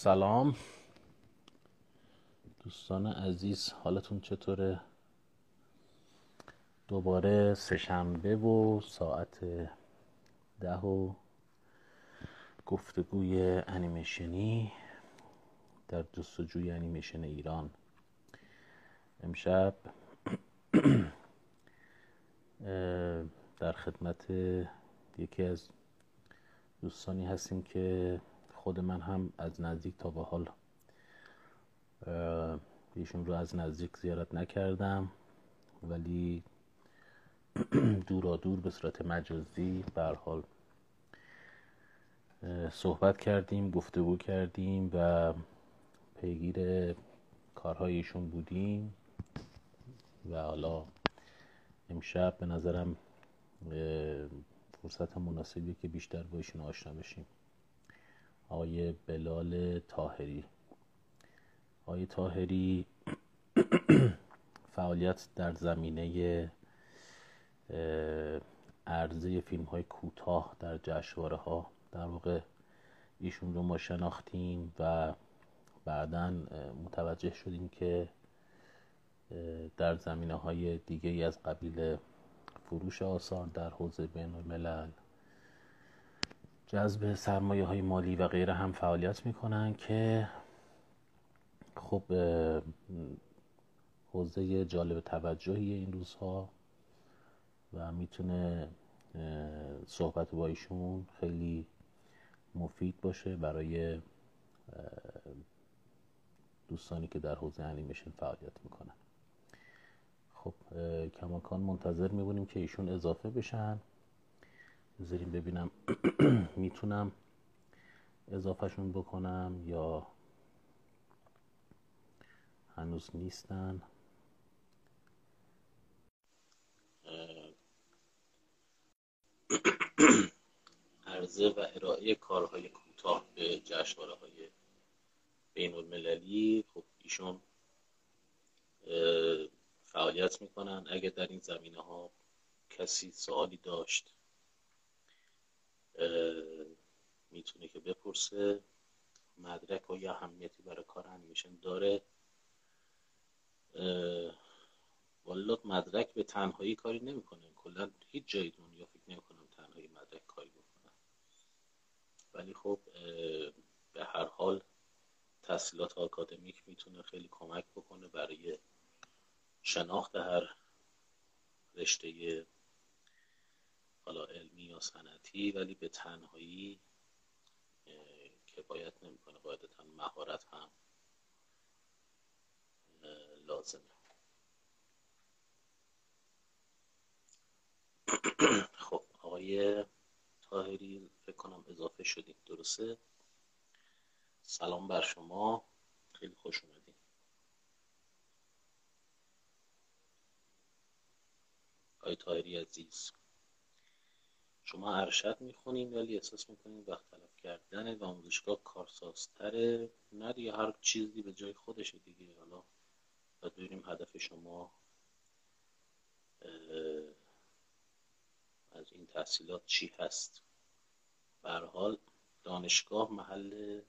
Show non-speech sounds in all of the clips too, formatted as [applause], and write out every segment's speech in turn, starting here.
سلام. دوستان عزیز حالتون چطوره؟ دوباره سهشنبه و ساعت ده و گفتگوی انیمیشنی در جستجوی انیمیشن ایران. امشب در خدمت یکی از دوستانی هستیم که خود من هم از نزدیک تا به حال ایشون رو از نزدیک زیارت نکردم ولی [clears throat] دورا دور به صورت مجازی بر حال صحبت کردیم گفتگو کردیم و پیگیر کارهای ایشون بودیم و حالا امشب به نظرم فرصت مناسبیه که بیشتر با ایشون آشنا بشیم. آقای بلال تاهری آقای تاهری [clears throat] فعالیت در زمینه عرضه فیلم های کوتاه در جشنواره ها در واقع ایشون رو ما شناختیم و بعدا متوجه شدیم که در زمینه های دیگه از قبیل فروش آثار در حوزه بین الملل جذب سرمایه های مالی و غیره هم فعالیت می‌کنن که خب حوزه جالب توجهی این روزها و می‌تونه صحبت با ایشون خیلی مفید باشه برای دوستانی که در حوزه انیمیشن فعالیت می‌کنن. خب کماکان منتظر میبونیم که ایشون اضافه بشن. بذاریم ببینم [clears throat] می‌تونم اضافهشون بکنم یا هنوز نیستن. [clears throat] عرضه و ارائه کارهای کوتاه به جشنواره های بین المللی خب ایشون فعالیت می‌کنن. اگه در این زمینه ها کسی سوالی داشت می‌تونه که بپرسه مدرک و یا اهمیتی برای کار انیمیشن داره. والا مدرک به تنهایی کاری نمی‌کنه. کلا هیچ جای دنیا فکر نمی‌کنم تنهایی مدرک کاری بکنه. ولی خب به هر حال تحصیلات آکادمیک می‌تونه خیلی کمک بکنه برای شناخت هر رشته حالا علمی یا سنتی ولی به تنهایی کفایت نمی‌کنه. قاعدتا مهارت هم لازمه. [clears throat] خب آقای تاهری فکر کنم اضافه شدیم. درسته؟ سلام بر شما. خیلی خوش اومدیم آقای تاهری عزیز. شما ارشد می‌خونین ولی احساس می‌کنین وقت تلف کردنه و آموزشگاه کارسازتره. نه دیگه هر چیزی به جای خودشه دیگه. حالا باید ببینیم هدف شما از این تحصیلات چی هست. حال دانشگاه محل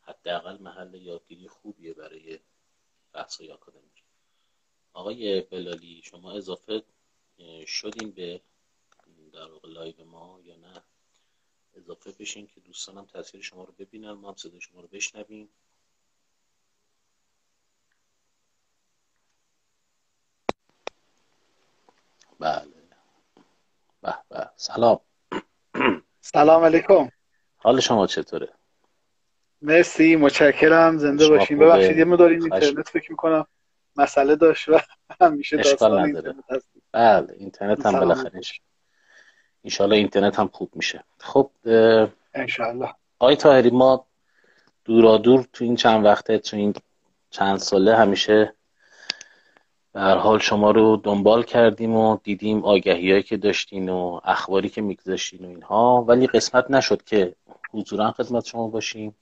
حداقل محل یادگیری خوبیه برای بحث های آکادمیک. آقای بلالی شما اضافه شدین به در واقع live ما یا نه. اضافه بشین که دوستانم تصویر شما رو ببینن. ما هم صدای شما رو بشنویم. بله. به به. سلام. سلام علیکم. حال شما چطوره؟ مرسی متشکرم. زنده باشین. ببخشید یه مدار اینترنت فکر می‌کنم مسئله داشت و [laughs] همیشه داستان اینترنت هست. بله اینترنت هم بالاخره انشالله اینترنت هم خوب میشه. خب انشالله آقای تاهری ما دورا دور تو این چند وقته تو این چند ساله همیشه به هر حال شما رو دنبال کردیم و دیدیم آگهی هایی که داشتین و اخباری که میگذاشتین و اینها. ولی قسمت نشد که حضورا خدمت شما باشیم.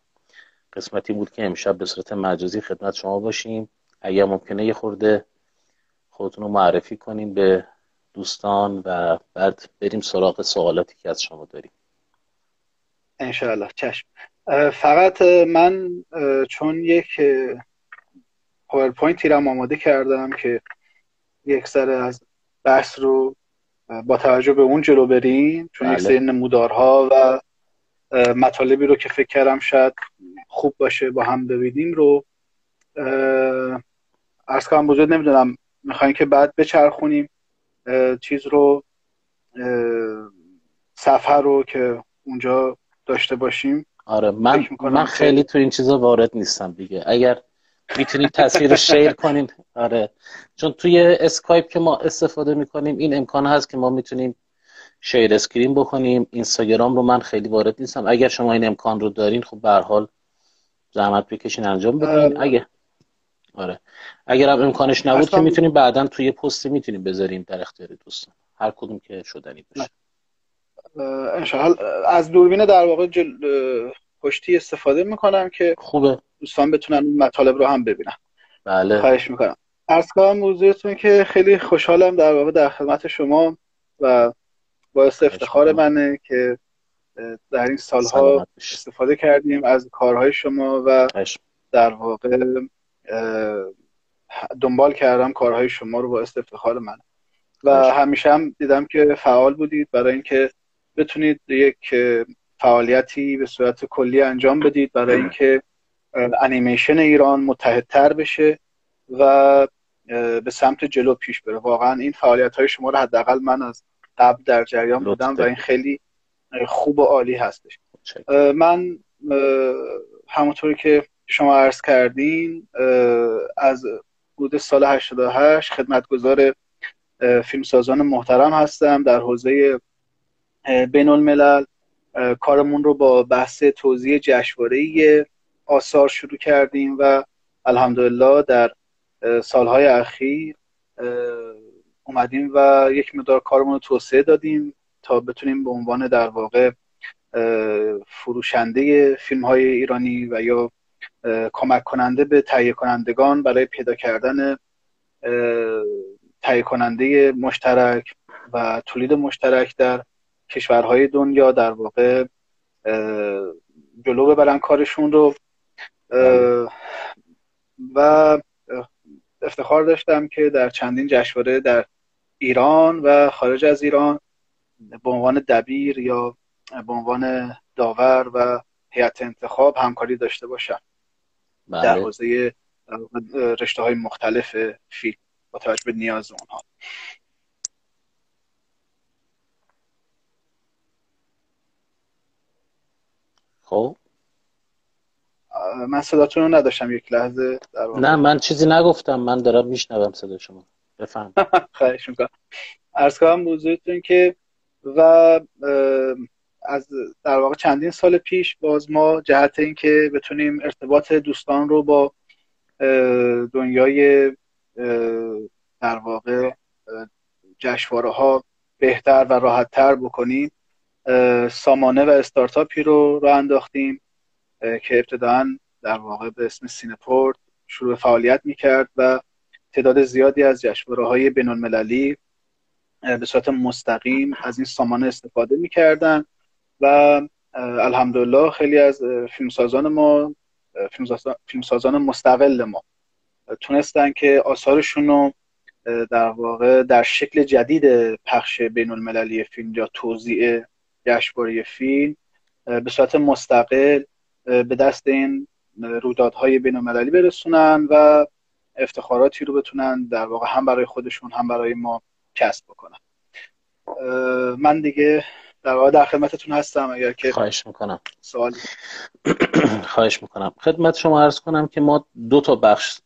قسمتی بود که امشب به صورت مجازی خدمت شما باشیم. اگر ممکنه یه خورده خودتون رو معرفی کنیم به دوستان و بعد بریم سراغ سوالاتی که از شما داریم. انشاءالله چشم. فقط من چون یک PowerPoint ی رم آماده کردم که یک سر از بحث رو با توجه به اون جلو بریم چون یک بله. سری نمودارها و مطالبی رو که فکر کردم شاید خوب باشه با هم ببینیم رو. عرض کنم بزرگ نمی‌دونم می‌خواین که بعد بچرخونیم؟ چیز رو صفحه رو که اونجا داشته باشیم. آره من من خیلی تو این چیزا وارد نیستم دیگه. اگر می‌تونیم تصویر رو share کنیم آره. چون توی اسکایپ که ما استفاده می‌کنیم این امکان هست که ما می‌تونیم share screen بکنیم. اینستاگرام رو من خیلی وارد نیستم. اگر شما این امکان رو دارین خب به حال زحمت بکشین انجام بدین. اگه آره. اگر هم امکانش نبود که می‌تونیم بعدا توی پستی می‌تونیم بذاریم در اختیار دوستان. هر کدوم که شدنی باشه. از دوربین در واقع جل... پشتی استفاده می‌کنم که خوبه. دوستان بتونن مطالب رو هم ببینن. بله. خواهش می‌کنم. ارز کنم موضوعتون که خیلی خوشحالم در واقع در خدمت شما و باعث افتخار منه که در این سالها استفاده کردیم از کارهای شما و در واقع دنبال کردم کارهای شما رو باعث افتخار من. و همیشه هم دیدم که فعال بودید برای اینکه بتونید یک فعالیتی به صورت کلی انجام بدید برای اینکه انیمیشن ایران متحدتر بشه و به سمت جلو پیش بره. واقعا این فعالیت های شما رو حداقل من از قبل در جریان بودم و این خیلی خوب و عالی هستش. من همونطوری که شما عرض کردین از حدود سال 88 خدمتگزار فیلمسازان محترم هستم در حوزه بین الملل. کارمون رو با بحث توضیح جشنواره آثار شروع کردیم و الحمدلله در سالهای اخیر اومدیم و یک مدار کارمون رو توسعه دادیم تا بتونیم به عنوان در واقع فروشنده فیلم های ایرانی و یا کمک کننده به تهیه کنندگان برای پیدا کردن تهیه کننده مشترک و تولید مشترک در کشورهای دنیا در واقع جلو ببرن کارشون رو. و افتخار داشتم که در چندین جشنواره در ایران و خارج از ایران به عنوان دبیر یا به عنوان داور و هیئت انتخاب همکاری داشته باشم. بله. در حوزه رشته های مختلف فیلم با توجه به نیاز اونها. خب. من صداتون رو نداشتم یک لحظه در نه من چیزی نگفتم من دارم میشنوم صدا شما. بفهم. [laughs] خواهش می‌کنم. ارز کنم که و از در واقع چندین سال پیش باز ما جهت اینکه بتونیم ارتباط دوستان رو با دنیای در واقع جشواره ها بهتر و راحتتر بکنیم. سامانه و استارتاپی رو رو انداختیم که ابتداعا در واقع به اسم سینپورت شروع فعالیت می‌کرد و تعداد زیادی از جشنواره های بین المللی به صورت مستقیم از این سامانه استفاده می‌کردن. و الحمدلله خیلی از فیلمسازان ما فیلمسازان مستقل ما تونستن که آثارشون رو در واقع در شکل جدید پخش بین المللی فیلم یا توضیع جشنواره فیلم به صورت مستقل به دست این رویدادهای بین المللی برسونن و افتخاراتی رو بتونن در واقع هم برای خودشون هم برای ما کسب بکنن. من دیگه در واقع در خدمتتون هستم اگر که خواهش می‌کنم. سوالی [clears throat] خواهش می‌کنم. خدمت شما عرض کنم که ما دو تا بخش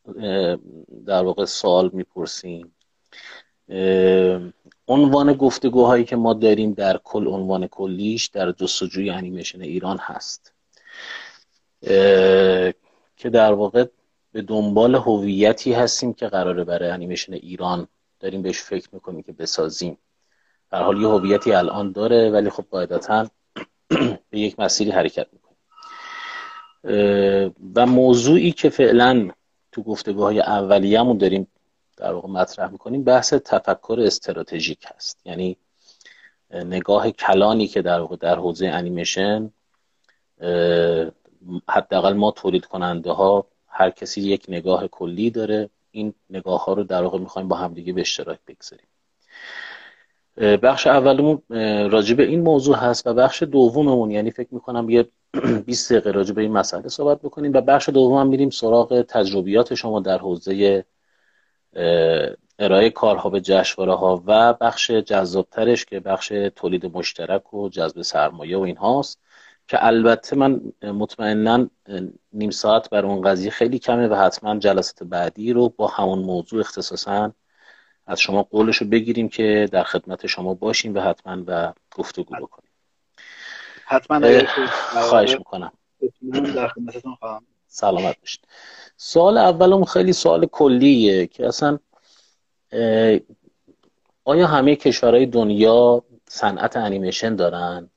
در واقع سوال می‌پرسیم. عنوان گفتگوهایی که ما داریم در کل عنوان کلیش در جستجوی انیمیشن ایران هست. که در واقع به دنبال هویتی هستیم که قراره برای انیمیشن ایران داریم بهش فکر می‌کنیم که بسازیم. در حال یه هویتی الان داره ولی خب قاعدتا [clears throat] به یک مسیری حرکت می‌کنه. و موضوعی که فعلا تو گفتگاه های اولیه‌مون داریم در واقع مطرح می‌کنیم بحث تفکر استراتژیک هست. یعنی نگاه کلانی که در واقع در حوزه انیمیشن حداقل ما تولید کننده ها هر کسی یک نگاه کلی داره. این نگاه ها رو در واقع می‌خوایم با همدیگه به اشتراک بگذاریم. بخش اولمون راجع به این موضوع هست و بخش دوممون یعنی فکر می‌کنم یه [clears throat] 20 دقیقه راجع به این مسئله صحبت بکنیم و بخش دوم هم میریم سراغ تجربیات شما در حوزه ارائه کارها به جشنواره ها و بخش جذابترش که بخش تولید مشترک و جذب سرمایه و این هاست که البته من مطمئنا نیم ساعت بر اون قضیه خیلی کمه و حتما جلسات بعدی رو با همون موضوع اختصاصا از شما قولش رو بگیریم که در خدمت شما باشیم و حتما و گفتگو بکنیم. حتما. خواهش می‌کنم. سلامت باشید. سوال اولم خیلی سوال کلیه که اصلا آیا همه کشورهای دنیا صنعت انیمیشن دارن؟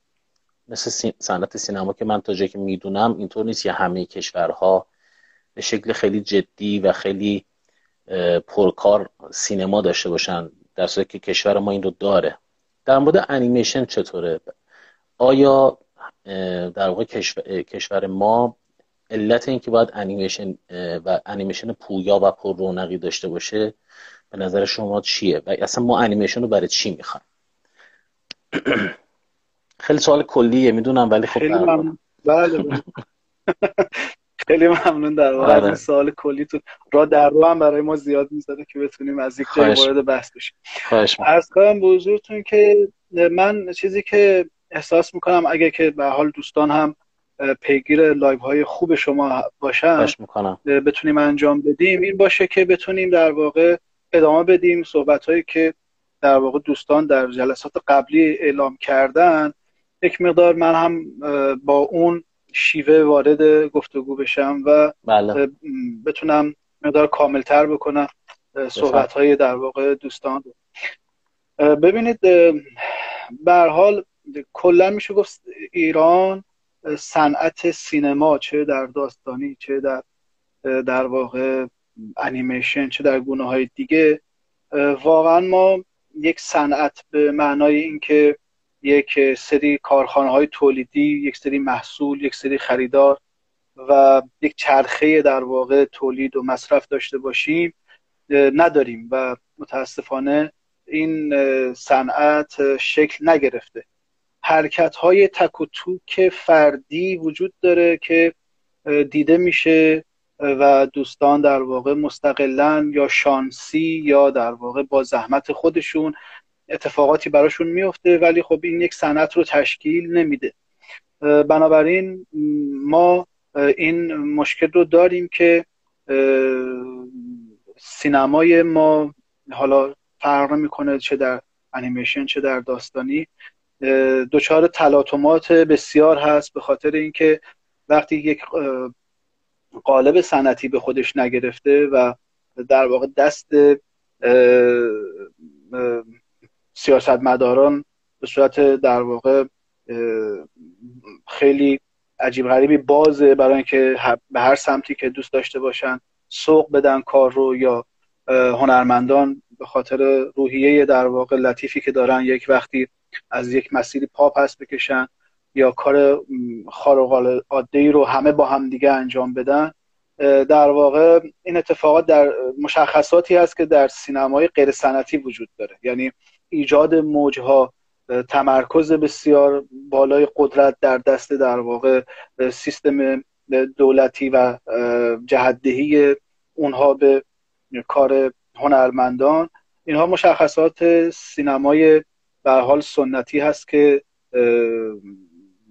مثل صنعت سینما که من تا جایی که می‌دونم اینطور نیست که همه کشورها به شکل خیلی جدی و خیلی پرکار سینما داشته باشن در صورتی که کشور ما این رو داره. در مورد انیمیشن چطوره؟ آیا در واقع کشور ما علت اینکه باید انیمیشن و انیمیشن پویا و پر رونقی داشته باشه به نظر شما چیه؟ و اصلا ما انیمیشن رو برای چی می‌خوایم؟ [clears throat] خیلی سوال کلیه می‌دونم ولی خب خیلی بله, بله. [laughs] خیلی ممنون در واقع. از این سوال کلیتون را در رو هم برای ما زیاد می‌ذاره که بتونیم از یک جای وارد بحث بشیم. عرض کنم به حضورتون که من چیزی که احساس می‌کنم اگه که به حال دوستان هم پیگیر live های خوب شما باشن بتونیم انجام بدیم این باشه که بتونیم در واقع ادامه بدیم صحبت هایی که در واقع دوستان در جلسات قبلی اعلام کردن. یک مقدار من هم با اون شیوه وارد گفتگو بشم و بله. بتونم مقدار کاملتر بکنم صحبت های در واقع دوستان ببینید به حال کلا میشه گفت ایران صنعت سینما چه در داستانی چه در در واقع انیمیشن چه در گونه های دیگه واقعا ما یک صنعت به معنای اینکه یک سری کارخانه های تولیدی یک سری محصول یک سری خریدار و یک چرخه در واقع تولید و مصرف داشته باشیم نداریم و متاسفانه این صنعت شکل نگرفته. حرکت های تک و توک فردی وجود داره که دیده میشه و دوستان در واقع مستقلا یا شانسی یا در واقع با زحمت خودشون اتفاقاتی براشون میفته ولی خب این یک صنعت رو تشکیل نمیده. بنابراین ما این مشکل رو داریم که سینمای ما حالا فرق می‌کنه چه در انیمیشن چه در داستانی. دچار تلاطمات بسیار هست به خاطر اینکه وقتی یک قالب صنعتی به خودش نگرفته و در واقع دست سیاستمداران به صورت در واقع خیلی عجیب غریبی بازه برای اینکه به هر سمتی که دوست داشته باشن سوق بدن کار رو یا هنرمندان به خاطر روحیه در واقع لطیفی که دارن یک وقتی از یک مسیری پا پس بکشن یا کار خارق العاده رو همه با هم دیگه انجام بدن در واقع این اتفاقات در مشخصاتی هست که در سینمای غیر سنتی وجود داره. یعنی ایجاد موجها تمرکز بسیار بالای قدرت در دست در واقع سیستم دولتی و جهدهی اونها به کار هنرمندان. اینها مشخصات سینمای به حال سنتی هست که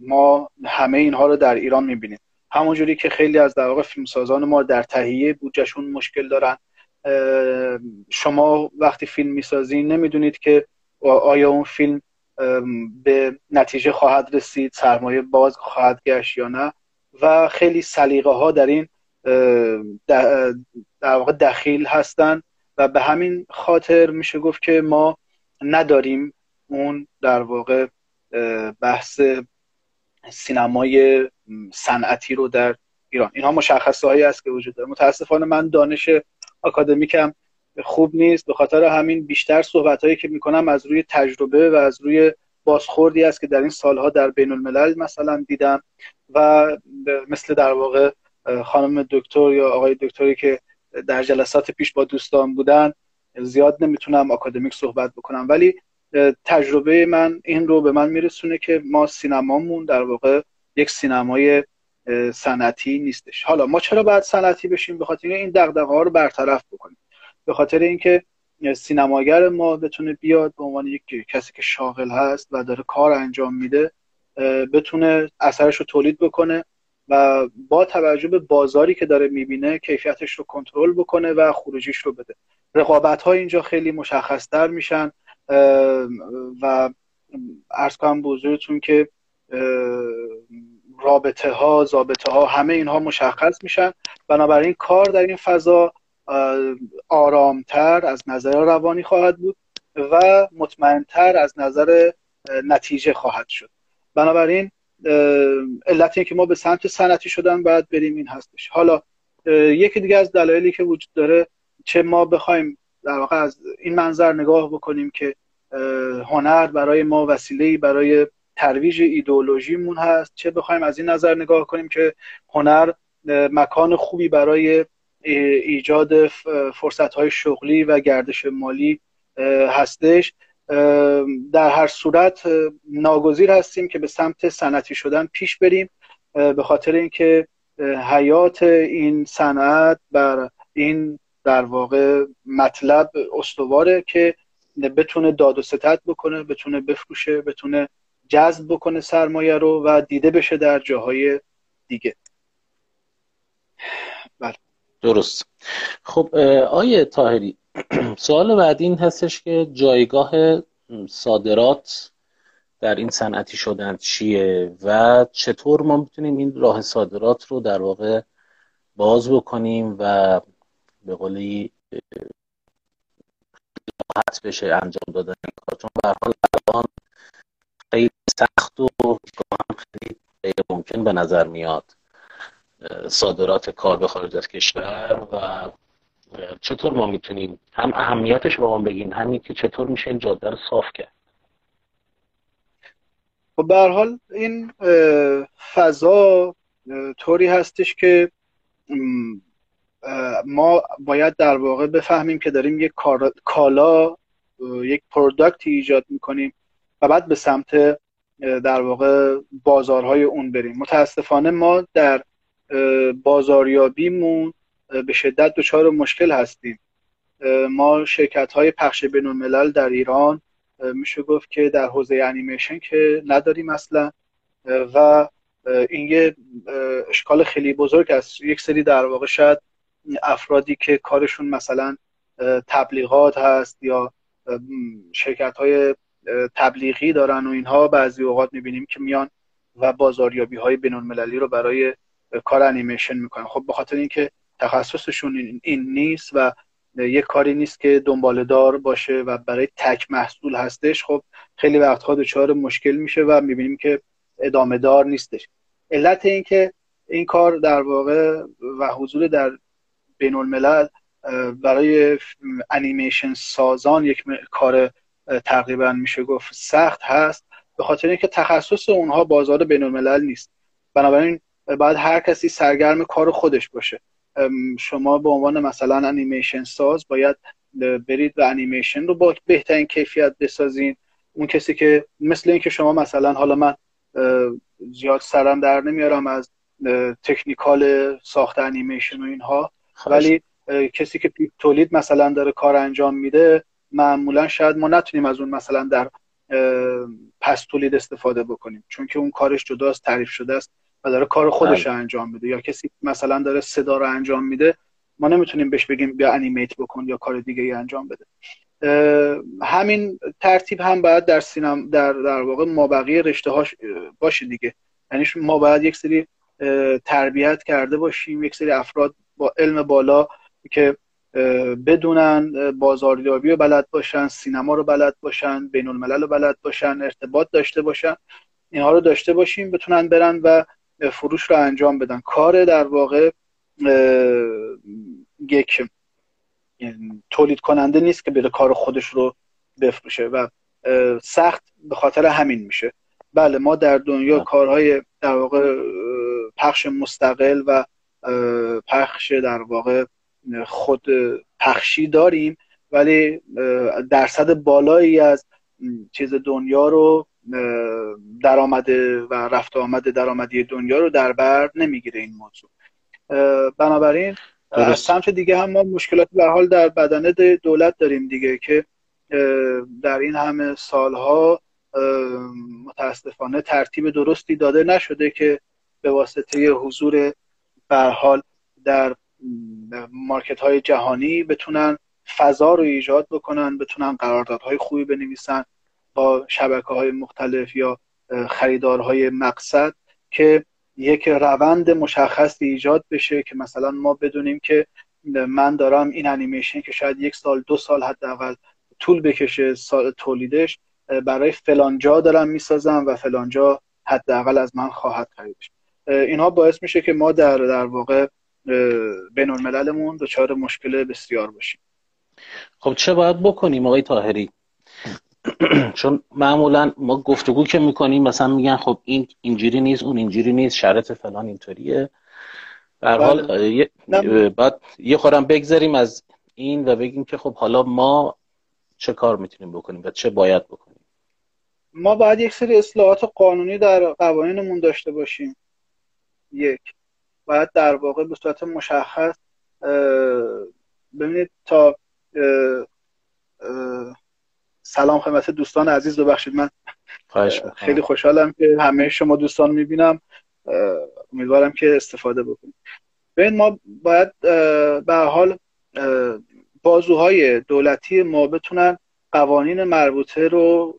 ما همه اینها رو در ایران می‌بینیم. همونجوری که خیلی از در واقع فیلمسازان ما در تهیه بودجهشون مشکل دارن. شما وقتی فیلم می‌سازین نمی‌دونید که آیا اون فیلم به نتیجه خواهد رسید سرمایه باز خواهد گشت یا نه. و خیلی سلیقه ها در این در واقع دخیل هستن و به همین خاطر میشه گفت که ما نداریم اون در واقع بحث سینمای صنعتی رو در ایران. اینها مشخصه هایی است که وجود داره. متاسفانه من دانش اکادمیکم خوب نیست. به خاطر همین بیشتر صحبت هایی که می‌کنم از روی تجربه و از روی بازخوردی است که در این سالها در بین الملل مثلا دیدم و مثل در واقع خانم دکتر یا آقای دکتری که در جلسات پیش با دوستان بودن زیاد نمی‌تونم آکادمیک صحبت بکنم. ولی تجربه من این رو به من میرسونه که ما سینمامون در واقع یک سینمای صنعتی نیستش. حالا ما چرا باید صنعتی بشیم؟ به خاطر این دغدغه ها رو برطرف بکنیم. به خاطر اینکه سینماگر ما بتونه بیاد به عنوان یک کسی که شاغل هست و داره کار انجام میده بتونه اثرش رو تولید بکنه و با توجه به بازاری که داره می‌بینه کیفیتش رو کنترل بکنه و خروجیش رو بده. رقابت ها اینجا خیلی مشخصتر میشن و ارز کنم بزرگتون که رابطه ها زابطه ها همه اینها مشخص میشن. بنابراین کار در این فضا آرامتر از نظر روانی خواهد بود و مطمئنتر از نظر نتیجه خواهد شد. بنابراین علت که ما به سمت صنعتی شدن باید بریم این هستش. حالا یکی دیگه از دلایلی که وجود داره چه ما بخوایم در واقع از این منظر نگاه بکنیم که هنر برای ما وسیله برای ترویج ایدئولوژیمون هست. چه بخوایم از این نظر نگاه کنیم که هنر مکان خوبی برای ایجاد فرصت های شغلی و گردش مالی هستش. در هر صورت ناگزیر هستیم که به سمت صنعتی شدن پیش بریم. به خاطر اینکه حیات این صنعت بر این در واقع مطلب استواره که بتونه داد و ستت بکنه بتونه بفروشه بتونه جذب بکنه سرمایه رو و دیده بشه در جاهای دیگه. بله. درست. خب آیه تاهری [clears throat] سوال بعدی این هستش که جایگاه صادرات در این صنعتی شدن چیه و چطور ما می‌تونیم این راه صادرات رو در واقع باز بکنیم و به قولی راحت بشه انجام دادن کار؟ چون به حال الان خیلی سخت و هم خیلی غیر ممکن به نظر میاد صادرات کار به خارج از کشور و چطور ما می‌تونیم هم اهمیتش با ما بگین همین که چطور میشه این جاده رو صاف کرد؟ خب به حال این فضا طوری هستش که ما باید در واقع بفهمیم که داریم یک کالا یک پروداکتی ایجاد می‌کنیم و بعد به سمت در واقع بازارهای اون بریم. متاسفانه ما در بازاریابیمون به شدت دچار مشکل هستیم. ما شرکت های پخش بین الملل در ایران میشه گفت که در حوزه انیمیشن که نداریم اصلا و این یه اشکال خیلی بزرگ است. یک سری در واقع شاید افرادی که کارشون مثلا تبلیغات هست یا شرکت های تبلیغی دارن و اینها. بعضی اوقات می‌بینیم که میان و بازاریابی های بین المللی رو برای کار انیمیشن می‌کنن. خب به خاطر اینکه تخصصشون این نیست و یک کاری نیست که دنبال دار باشه و برای تک محصول هستش خب خیلی وقتها دچار مشکل میشه و می‌بینیم که ادامه دار نیستش. علت این که این کار در واقع و حضور در بین الملل برای انیمیشن سازان یک کار تقریبا میشه گفت سخت هست به خاطر اینکه تخصص اونها بازار بین الملل نیست. بنابراین باید هر کسی سرگرم کار خودش باشه. شما به عنوان مثلا انیمیشن ساز باید برید و انیمیشن رو با بهترین کیفیت بسازین. اون کسی که مثل اینکه شما مثلا حالا من زیاد سرم در نمیارم از تکنیکال ساخت انیمیشن و اینها ولی کسی که تولید مثلا داره کار انجام میده معمولا شاید ما نتونیم از اون مثلا در پس تولید استفاده بکنیم. چون که اون کارش جداست تعریف شده است و داره کار خودش رو بله. انجام میده. یا کسی مثلا داره صدا رو انجام میده ما نمی‌تونیم بهش بگیم بیا انیمیت بکن یا کار دیگه ای انجام بده. همین ترتیب هم باید در سینم در در واقع مابقی رشته هاش باشه دیگه. یعنی ما باید یک سری تربیت کرده باشیم یک سری افراد با علم بالا که بدونن بازاریابی رو بلد باشن سینما رو بلد باشن بین الملل رو بلد باشن ارتباط داشته باشن اینها رو داشته باشیم بتونن برن و فروش رو انجام بدن کار در واقع یک تولید کننده نیست که بره کار خودش رو بفروشه و سخت به خاطر همین میشه بله ما در دنیا بله. کارهای در واقع پخش مستقل و پخش در واقع خود پخشی داریم ولی درصد بالایی از چیز دنیا رو درآمد و رفت آمد درآمدی دنیا رو در بر نمی‌گیره این موضوع. بنابراین از سمت دیگه هم ما مشکلات به حال در بدنه دولت داریم دیگه که در این همه سالها متاسفانه ترتیب درستی داده نشده که به واسطه حضور به حال در مارکت های جهانی بتونن فضا رو ایجاد بکنن بتونن قراردادهای خوبی بنویسن با شبکه های مختلف یا خریدارهای مقصد که یک روند مشخصی ایجاد بشه که مثلا ما بدونیم که من دارم این انیمیشن که شاید یک سال دو سال حداقل طول بکشه سال تولیدش برای فلانجا دارم می‌سازم و فلانجا حداقل از من خواهد خریدش اینها باعث میشه که ما در در واقع بین المللمون دچار مشکل بسیار باشیم. خب چه باید بکنیم آقای تاهری [clears throat] چون معمولا ما گفتگو که می‌کنیم مثلا میگن خب این اینجوری نیست اون اینجوری نیست شرط فلان اینطوریه. در حال بله. بعد یه خورم بگذاریم از این و بگیم که خب حالا ما چه کار می‌تونیم بکنیم و چه باید بکنیم؟ ما باید یک سری اصلاحات قانونی در قوانینمون داشته باشیم. یک. باید در واقع به صورت مشخص ببینید تا سلام خدمت دوستان عزیز ببخشید من خیلی خوشحالم که همه شما دوستان می‌بینم. امیدوارم که استفاده بکنید. ببین ما باید به حال بازوهای دولتی ما بتونن قوانین مربوطه رو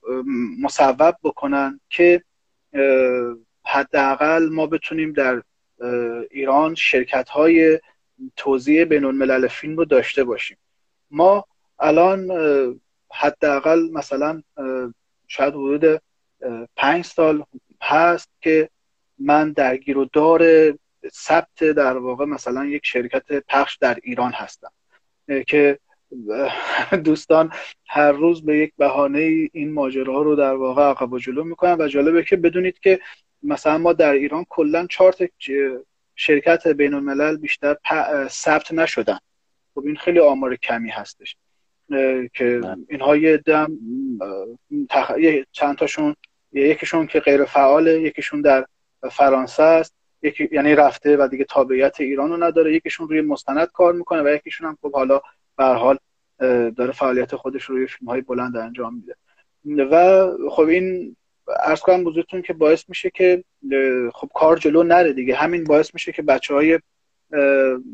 مصوب بکنن که حداقل ما بتونیم در ایران شرکت های توزیع بین الملل فیلم رو داشته باشیم. ما الان حداقل مثلا شاید حدود پنج سال هست که من درگیر و دار ثبت در واقع مثلا یک شرکت پخش در ایران هستم. که [laughs] دوستان هر روز به یک بهانه این ماجراها رو در واقع عقب و جلو می‌کنن و جالبه که بدونید که مثلا ما در ایران کلا چهار شرکت بین الملل بیشتر ثبت نشدن. خب این خیلی آمار کمی هستش. که. اینها یه دم تخ... چند تاشون یکیشون که غیر فعاله یکیشون در فرانسه است. یکی یعنی رفته و دیگه تابعیت ایران رو نداره. یکیشون روی مستند کار می‌کنه و یکیشون هم خب حالا به حال داره فعالیت خودش روی فیلم های بلند انجام میده. و خب این ارز کنم بزرگتون که باعث میشه که خب کار جلو نره دیگه. همین باعث میشه که بچه های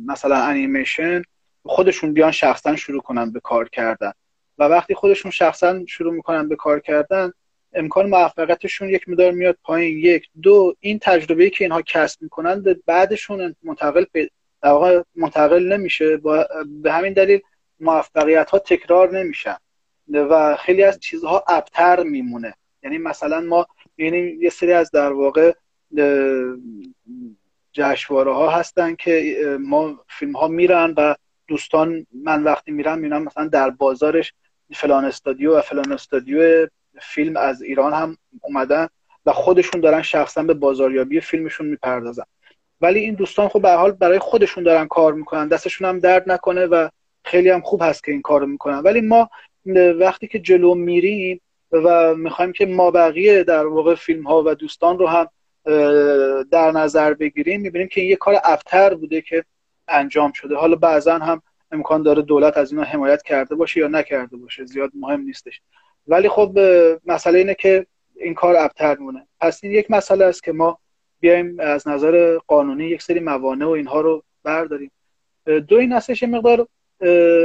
مثلا انیمیشن خودشون بیان شخصا شروع کنن به کار کردن. و وقتی خودشون شخصا شروع می‌کنن به کار کردن امکان موفقیتشون یک مدار میاد پایین. یک دو این تجربه که اینها کسب می‌کنن بعدشون منتقل منتقل نمیشه. به همین دلیل موفقیت ها تکرار نمیشن. و خیلی از چیزها ابتر میمونه. یعنی مثلا ما یعنی یه سری از در واقع جشواره ها هستن که ما فیلم ها میرن و دوستان من وقتی میرم می‌بینم مثلا در بازارش فلان استادیو و فلان استادیو فیلم از ایران هم اومدن و خودشون دارن شخصا به بازاریابی فیلمشون می‌پردازن. ولی این دوستان خب به حال برای خودشون دارن کار می‌کنن دستشون هم درد نکنه و خیلی هم خوب هست که این کارو می‌کنن. ولی ما وقتی که جلو میریم و می‌خوایم که ما بقیه در واقع فیلم ها و دوستان رو هم در نظر بگیریم. می‌بینیم که این یه کار ابتر بوده که انجام شده. حالا بعضا هم امکان داره دولت از اینا حمایت کرده باشه یا نکرده باشه. زیاد مهم نیستش. ولی خب مسئله اینه که این کار ابتر مونه. پس این یک مسئله است که ما بیایم از نظر قانونی یک سری موانع و اینها رو برداریم. دو این هستش مقدار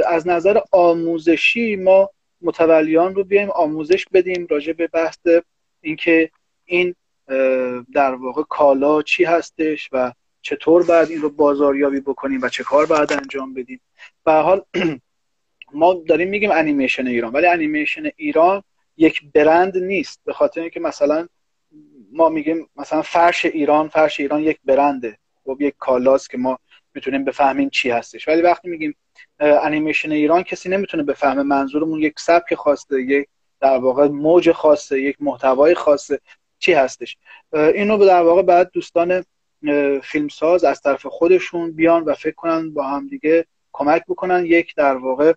از نظر آموزشی ما متولیان رو بیایم آموزش بدیم راجع به بحث اینکه این در واقع کالا چی هستش و چطور باید این رو بازاریابی بکنیم و چه کار باید انجام بدیم. به حال [clears throat] ما داریم میگیم انیمیشن ایران ولی انیمیشن ایران یک برند نیست به خاطر اینکه مثلا ما میگیم مثلا فرش ایران فرش ایران یک برنده. خب یک کالاست که ما می‌تونیم بفهمیم چی هستش. ولی وقتی میگیم انیمیشن ایران کسی نمی‌تونه بفهمه. منظورمون یک سبک خواسته یک در واقع موج خاصه یک محتوای خاصه. چی هستش؟ اینو در واقع بعد دوستان فیلمساز از طرف خودشون بیان و فکر کنن با هم دیگه کمک بکنن یک در واقع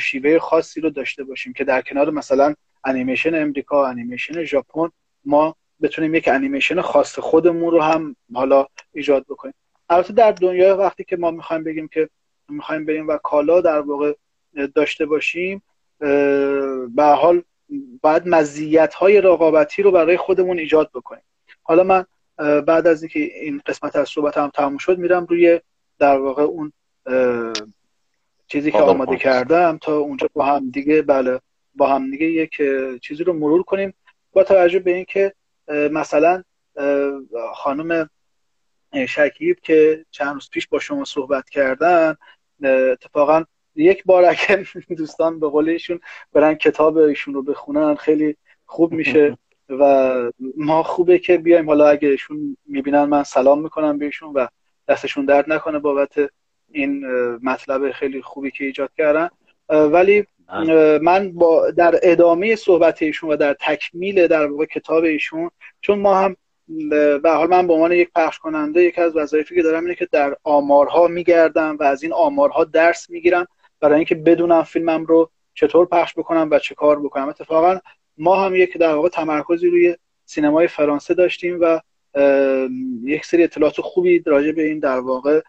شیوه خاصی رو داشته باشیم که در کنار مثلا انیمیشن امریکا انیمیشن ژاپن ما بتونیم یک انیمیشن خاص خودمون رو هم حالا ایجاد بکنیم. البته در دنیا وقتی که ما می‌خوایم بگیم که می‌خوایم بریم و کالا در واقع داشته باشیم به حال باید مزیت های رقابتی رو برای خودمون ایجاد بکنیم. حالا من بعد از اینکه این قسمت از صحبت هم تموم شد میرم روی در واقع اون چیزی که آماده کردم تا اونجا با هم دیگه بله با هم دیگه یک چیزی رو مرور کنیم. با توجه به اینکه مثلا خانم شکیب که چند روز پیش با شما صحبت کردن اتفاقا یک بار اگه [laughs] دوستان به قول ایشون برن کتاب ایشون رو بخونن خیلی خوب میشه و ما خوبه که بیایم. حالا اگه ایشون می‌بینن من سلام می‌کنم بهشون و دستشون درد نکنه بابت این مطلب خیلی خوبی که ایجاد کردن. ولی من با در ادامه صحبت ایشون و در تکمیل در واقع کتاب ایشون چون ما هم به حال من به عنوان یک پخش کننده یک از وظایفی که دارم اینه که در آمارها میگردم و از این آمارها درس می‌گیرم برای اینکه بدونم فیلمم رو چطور پخش بکنم و چه کار بکنم. اتفاقا ما هم یک در واقع تمرکزی روی سینمای فرانسه داشتیم و یک سری اطلاعات خوبی راجع به این در واقع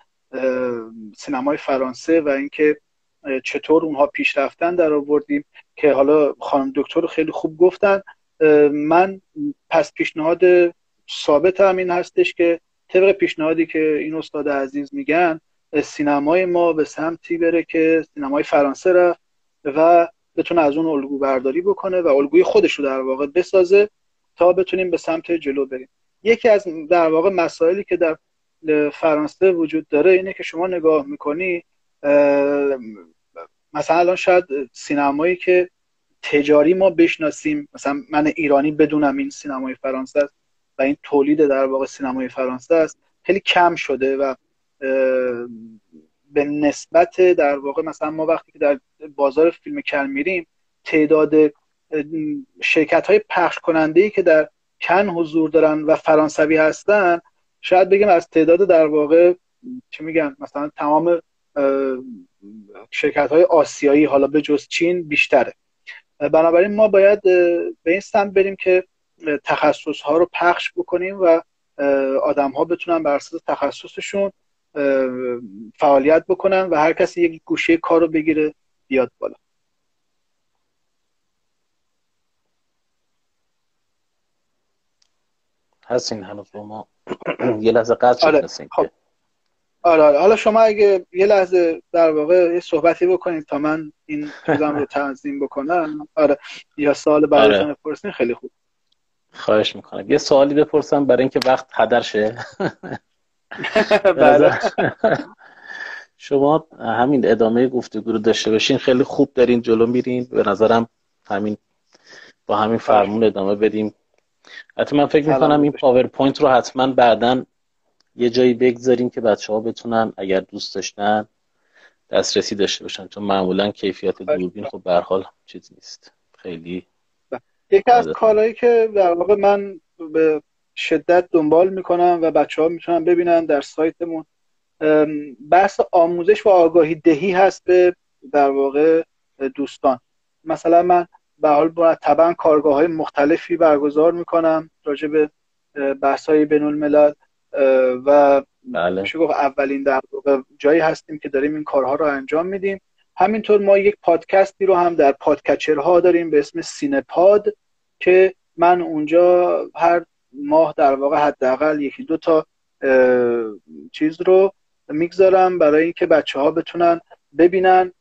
سینمای فرانسه و اینکه چطور اونها پیش رفتن در آوردیم که حالا خانم دکتر خیلی خوب گفتن. من پس پیشنهاد ثابت هم این هستش که طبق پیشنهادی که این استاد عزیز میگن سینمای ما به سمتی بره که سینمای فرانسه رفت و بتونه از اون الگو برداری بکنه و الگوی خودش رو در واقع بسازه تا بتونیم به سمت جلو بریم. یکی از در واقع مسائلی که در فرانسه وجود داره اینه که شما نگاه می‌کنی مثلا الان شاید سینمایی که تجاری ما بشناسیم مثلا من ایرانی بدونم این سینمای فرانسه است. و این تولید در واقع سینمای فرانسه است خیلی کم شده و به نسبت در واقع مثلا ما وقتی که در بازار فیلم کل میریم تعداد شرکت های پخش کننده ای که در کن حضور دارن و فرانسوی هستن شاید بگیم از تعداد در واقع چه میگن مثلا تمام شرکت های آسیایی حالا به جز چین بیشتره. بنابراین ما باید به این سمت بریم که تخصص ها رو پخش بکنیم و آدم ها بتونن بر اساس تخصصشون فعالیت بکنن و هر کسی یک گوشه کار رو بگیره بیاد بالا. هستین هنوز با ما؟ یه لحظه قطع آره. خب. آره آره. حالا شما اگه یه لحظه در واقع یه صحبتی بکنید تا من این چیزم رو [laughs] تنظیم بکنم. آره. یا سوال برایتون آره. بپرسین خیلی خوب. خواهش می‌کنم. یه سوالی بپرسم برای اینکه وقت هدر نشه [laughs] بله. [laughs] شما همین ادامه گفتگو رو داشته باشین. خیلی خوب دارین جلو میرین. به نظرم همین با همین فرمون ادامه بدیم. حتی من فکر می‌کنم این PowerPoint رو حتما بعدا یه جایی بگذاریم که بچه ها بتونن اگر دوست داشتن دسترسی داشته باشن. چون معمولا کیفیت دوربین خب به حال چیز نیست. خیلی یکی از کارهایی که در واقع من به شدت دنبال می‌کنم و بچه ها می‌تونن ببینن در سایتمون بحث آموزش و آگاهی دهی هست به در واقع دوستان. مثلا من به حال مرتبا کارگاه های مختلفی برگزار می‌کنم راجع به بحث های بین الملل و بله. میشه گفت اولین در واقع جایی هستیم که داریم این کارها رو انجام میدیم. همینطور ما یک پادکستی رو هم در podcatcher ها داریم به اسم سینپاد که من اونجا هر ماه در واقع حداقل یکی دو تا چیز رو می‌گذارم برای اینکه بچه ها بتونن ببینن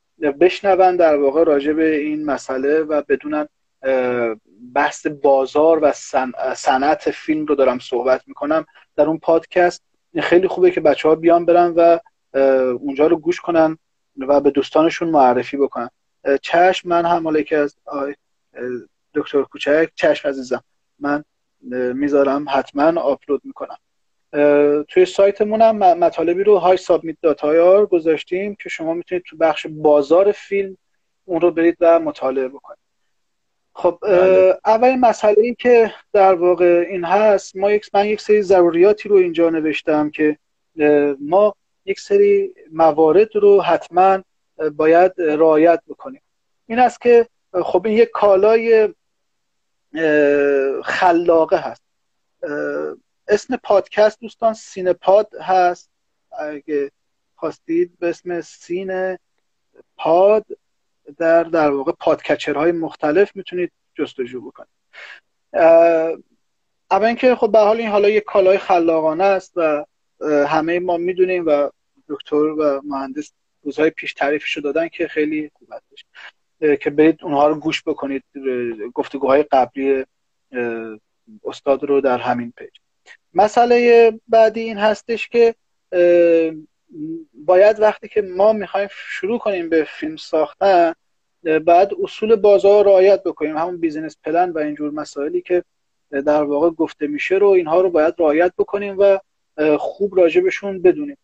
بشنون در واقع راجع به این مسئله و بدونن بحث بازار و صنعت فیلم رو دارم صحبت می‌کنم در اون پادکست. خیلی خوبه که بچه ها بیان برن و اونجا رو گوش کنن. و به دوستانشون معرفی بکنن. چشم من هم حالا که از دکتر کوچک چشم عزیزم. من می‌ذارم حتما آپلود می‌کنم. توی سایتمون هم مطالبی رو های سابمیت داتایار گذاشتیم که شما می‌تونید تو بخش بازار فیلم اون رو برید و مطالعه بکنید. خب بله. اولین مسئله ای که در واقع این هست. ما یک من یک سری ضروریاتی رو اینجا نوشتم که ما یک سری موارد رو حتما باید رعایت بکنیم. این است که خب این یک کالای خلاقه هست. اسم پادکست دوستان سینپاد هست. اگه خواستید به اسم سین پاد در در واقع podcatcher های مختلف می‌تونید جستجو بکنید. اما اینکه خب به حال این حالا یک کالای خلاقانه است و همه ما می‌دونیم و دکتر و مهندس روزهای پیش تعریفشو دادن که خیلی خوب هستش که برید اونها رو گوش بکنید گفتگوهای قبلی استاد رو در همین page. مسئله بعدی این هستش که باید وقتی که ما می‌خوایم شروع کنیم به فیلم ساختن بعد اصول بازار رعایت بکنیم. همون business plan و اینجور مسائلی که در واقع گفته میشه رو اینها رو باید رعایت بکنیم و خوب راجبشون بدونیم.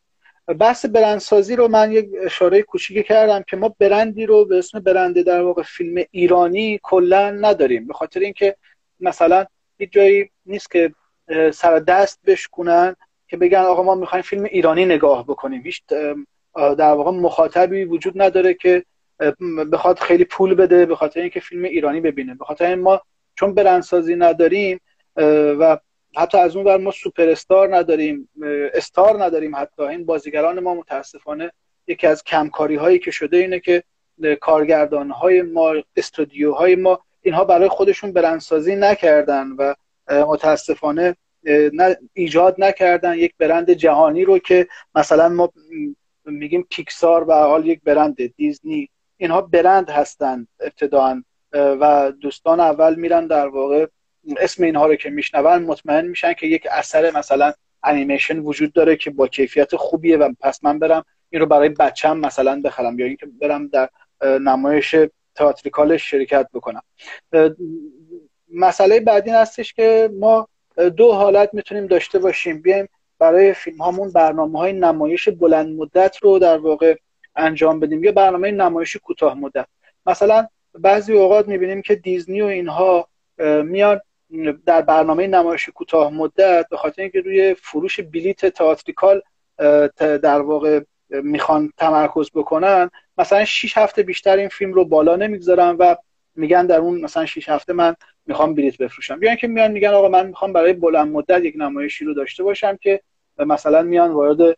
بحث برندسازی رو من یک اشاره کوچیکی کردم که ما برندی رو به اسم برند در واقع فیلم ایرانی کلا نداریم. به خاطر اینکه مثلا هیچ جایی نیست که سر دست بشکنن که بگن آقا ما می‌خوایم فیلم ایرانی نگاه بکنیم. هیچ در واقع مخاطبی وجود نداره که بخواد خیلی پول بده به خاطر اینکه فیلم ایرانی ببینه. به خاطر این ما چون برندسازی نداریم و حتی از اون بر ما سوپر استار نداریم استار نداریم حتی. این بازیگران ما متاسفانه یکی از کمکاری هایی که شده اینه که کارگردان های ما استودیو های ما اینها برای خودشون برندسازی نکردن و متاسفانه ایجاد نکردن یک برند جهانی رو که مثلا ما میگیم پیکسار و حال یک برند دیزنی. اینها برند هستند ابتداعا و دوستان اول میرن در واقع اسم اینها رو که میشنون مطمئن میشن که یک اثر مثلا انیمیشن وجود داره که با کیفیت خوبیه و پس من برم این رو برای بچم مثلا بخرم یا اینکه برم در نمایش تئاتریکالش شرکت بکنم. مسئله بعدی هستش که ما دو حالت می‌تونیم داشته باشیم. بیایم برای فیلم هامون برنامه های نمایش بلند مدت رو در واقع انجام بدیم یا برنامه نمایش کوتاه مدت. مثلا بعضی اوقات می‌بینیم که دیزنی و اینها میان در برنامه نمایش کوتاه مدت به خاطر اینکه روی فروش بلیت تئاتریکال در واقع می‌خوان تمرکز بکنن مثلا 6 هفته بیشتر این فیلم رو بالا نمی‌گذارن و میگن در اون مثلا 6 هفته من می‌خوام بلیت بفروشم. یا اینکه میان میگن آقا من می‌خوام برای بلند مدت یک نمایشی رو داشته باشم که مثلا میان وارد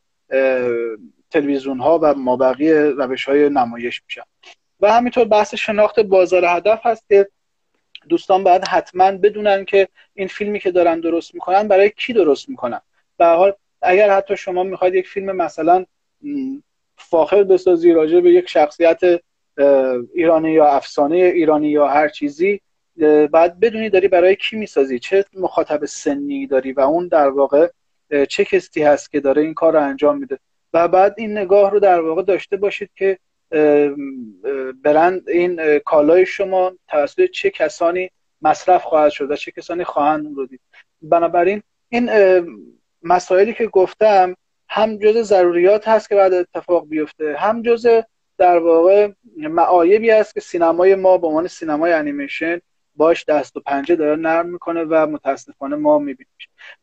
تلویزیون ها و مابقی روش های نمایش میشن. و همینطور بحث شناخت بازار هدف هست که دوستان باید حتما بدونن که این فیلمی که دارن درست می‌کنن برای کی درست می‌کنن. به حال اگر حتی شما می‌خواید یک فیلم مثلا فاخر بسازی راجع به یک شخصیت ایرانی یا افسانه ایرانی یا هر چیزی بعد بدونی داری برای کی می‌سازی چه مخاطب سنی داری و اون در واقع چه کسی هست که داره این کار رو انجام میده. و بعد این نگاه رو در واقع داشته باشید که برند این کالای شما توسط چه کسانی مصرف خواهد شد و چه کسانی خواهند رو دید. بنابراین این مسائلی که گفتم هم جز ضروریات هست که بعد اتفاق بیفته هم جز در واقع معایبی است که سینمای ما به عنوان سینمای انیمیشن باش دست و پنجه داره نرم می‌کنه و متاسفانه ما می‌بینیم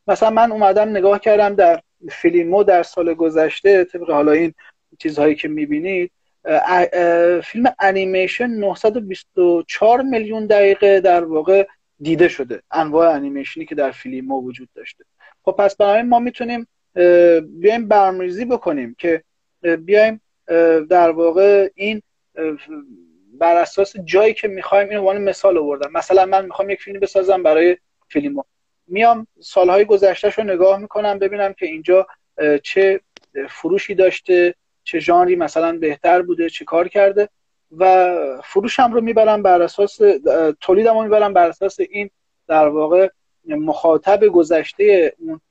مثلا من اومدم نگاه کردم در فیلمو در سال گذشته طبق حالا این چیزهایی که می‌بینید فیلم انیمیشن 924 میلیون دقیقه در واقع دیده شده. انواع انیمیشنی که در فیلمو وجود داشته. خب پس برای ما می‌تونیم بیایم برنامه‌ریزی بکنیم که بیایم در واقع این بر اساس جایی که می‌خوایم این عنوان مثال آوردم. مثلا من می‌خوام یک فیلم بسازم برای فیلمو میام سالهای گذشتهش رو نگاه می‌کنم ببینم که اینجا چه فروشی داشته چه ژانری مثلا بهتر بوده چه کار کرده. و فروشم رو می‌برم بر اساس تولیدم رو می‌برم بر اساس این در واقع مخاطب گذشته اون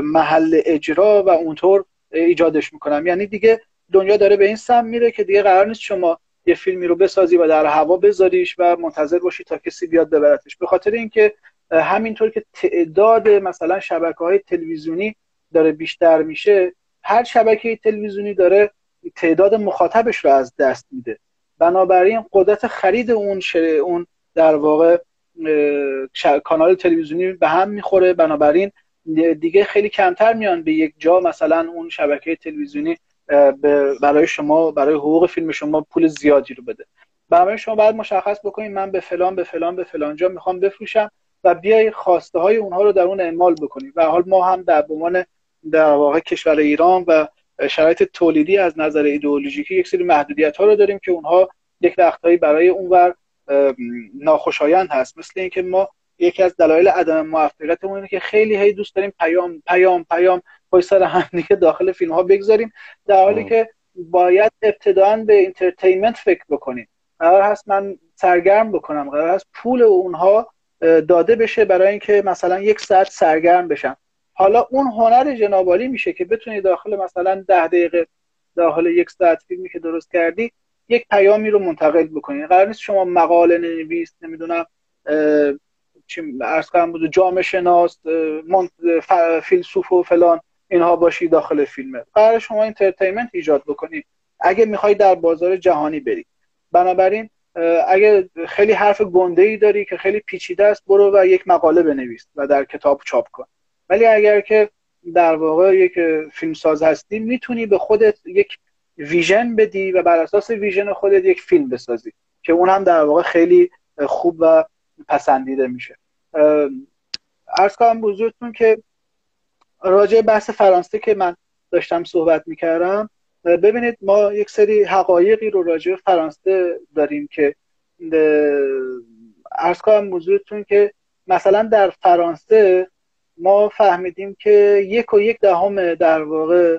محل اجرا و اونطور ایجادش می‌کنم. یعنی دیگه دنیا داره به این سم میره که دیگه قرار نیست شما یه فیلمی رو بسازی و در هوا بذاریش و منتظر باشی تا کسی بیاد ببرتش. به خاطر اینکه همینطور که تعداد مثلا شبکه های تلویزیونی داره بیشتر میشه هر شبکه تلویزیونی داره تعداد مخاطبش رو از دست میده. بنابراین قدرت خرید اون اون در واقع کانال تلویزیونی به هم می‌خوره. بنابراین دیگه خیلی کمتر میان به یک جا مثلا اون شبکه تلویزیونی برای شما برای حقوق فیلم شما پول زیادی رو بده. برای شما باید مشخص بکنید من به فلان به فلان به فلان جا می‌خوام بفروشم و بیای خواسته های اونها رو در اون اعمال بکنید و حال ما هم در عنوان در واقع کشور ایران و شرایط تولیدی از نظر ایدئولوژیکی یک سری محدودیت ها رو داریم که اونها یک وقتهایی برای اونور ناخوشایند هست. مثل اینکه ما یکی از دلایل عدم موفقیتمون اینه که خیلی هی دوست داریم پیام پیام پیام پای سر هم داخل فیلم ها بگذاریم. در حالی که باید ابتداعا به entertainment فکر بکنیم. قرار هست من سرگرم بکنم. قرار هست پول اونها داده بشه برای اینکه مثلا یک ساعت سرگرم بشن حالا اون هنر جنابعالی میشه که بتونی داخل مثلا ده دقیقه داخل یک ساعت فیلمی که درست کردی یک پیامی رو منتقل بکنی. قرار نیست شما مقاله نویس نمی‌دونم چی عرض کنم بود جامعه شناس فیلسوف و فلان اینها باشی داخل فیلمه قرار شما entertainment ایجاد بکنی. اگه می‌خوای در بازار جهانی بری. بنابراین اگه خیلی حرف گنده ای داری که خیلی پیچیده است برو و یک مقاله بنویس و در کتاب چاپ کن. ولی اگر که در واقع یک فیلمساز هستی می‌تونی به خودت یک vision بدی و بر اساس vision خودت یک فیلم بسازی که اون هم در واقع خیلی خوب و پسندیده میشه. ارز کنم بزرگتون که راجع بحث فرانسه که من داشتم صحبت می‌کردم ببینید ما یک سری حقایقی رو راجع فرانسه داریم که ارز کنم بزرگتون که مثلا در فرانسه ما فهمیدیم که یک و یک دهم در واقع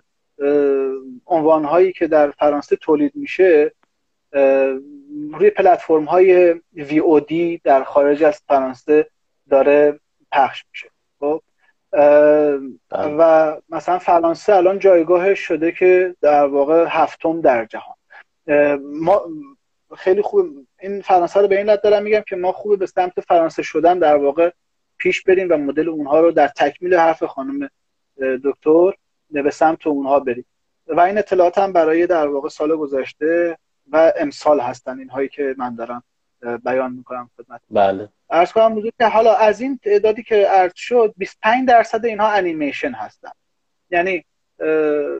عنوان هایی که در فرانسه تولید میشه روی پلتفرم های VOD در خارج از فرانسه داره پخش میشه خب بله. و مثلا فرانسه الان جایگاه شده که در واقع هفتم در جهان ما خیلی خوب این فرانسه رو به این لط دارم میگم که ما خوبه به سمت فرانسه شدن در واقع پیش بریم و مدل اونها رو در تکمیل حرف خانم دکتر به سمت اونها بریم. و این اطلاعات هم برای در واقع سال گذشته و امسال هستن اینهایی که من دارم بیان می‌کنم خدمت. بله. ارز کنم که حالا از این تعدادی که عرض شد 25 درصد اینها انیمیشن هستن. یعنی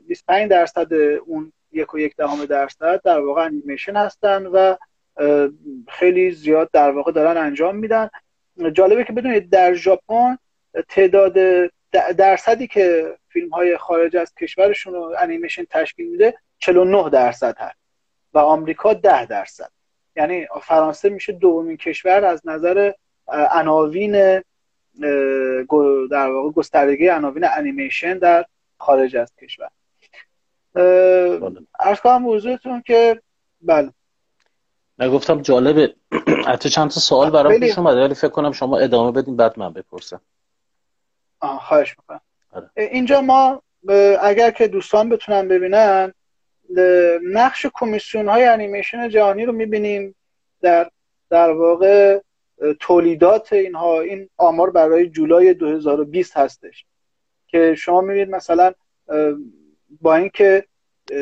25 درصد اون یک و یک دهم درصد در واقع انیمیشن هستن و خیلی زیاد در واقع دارن انجام میدن. جالبه که بدونید در ژاپن تعداد درصدی که فیلم های خارج از کشورشون رو انیمیشن تشکیل میده 49 درصد هست. و آمریکا 10 درصد. یعنی فرانسه میشه دومین کشور از نظر عناوین در واقع گستردگی عناوین انیمیشن در خارج از کشور. ارز کنم حضورتون که بله. نگفتم جالبه. [clears throat] حتی چند تا سوال برام پیش اومده ولی فکر کنم شما ادامه بدین بعد من بپرسم. آه خواهش می‌کنم. آره. اینجا ما اگر که دوستان بتونن ببینن نقش کمیسیون های انیمیشن جهانی رو می‌بینیم در در واقع تولیدات اینها این آمار برای جولای 2020 هستش. که شما می‌بینید مثلا با اینکه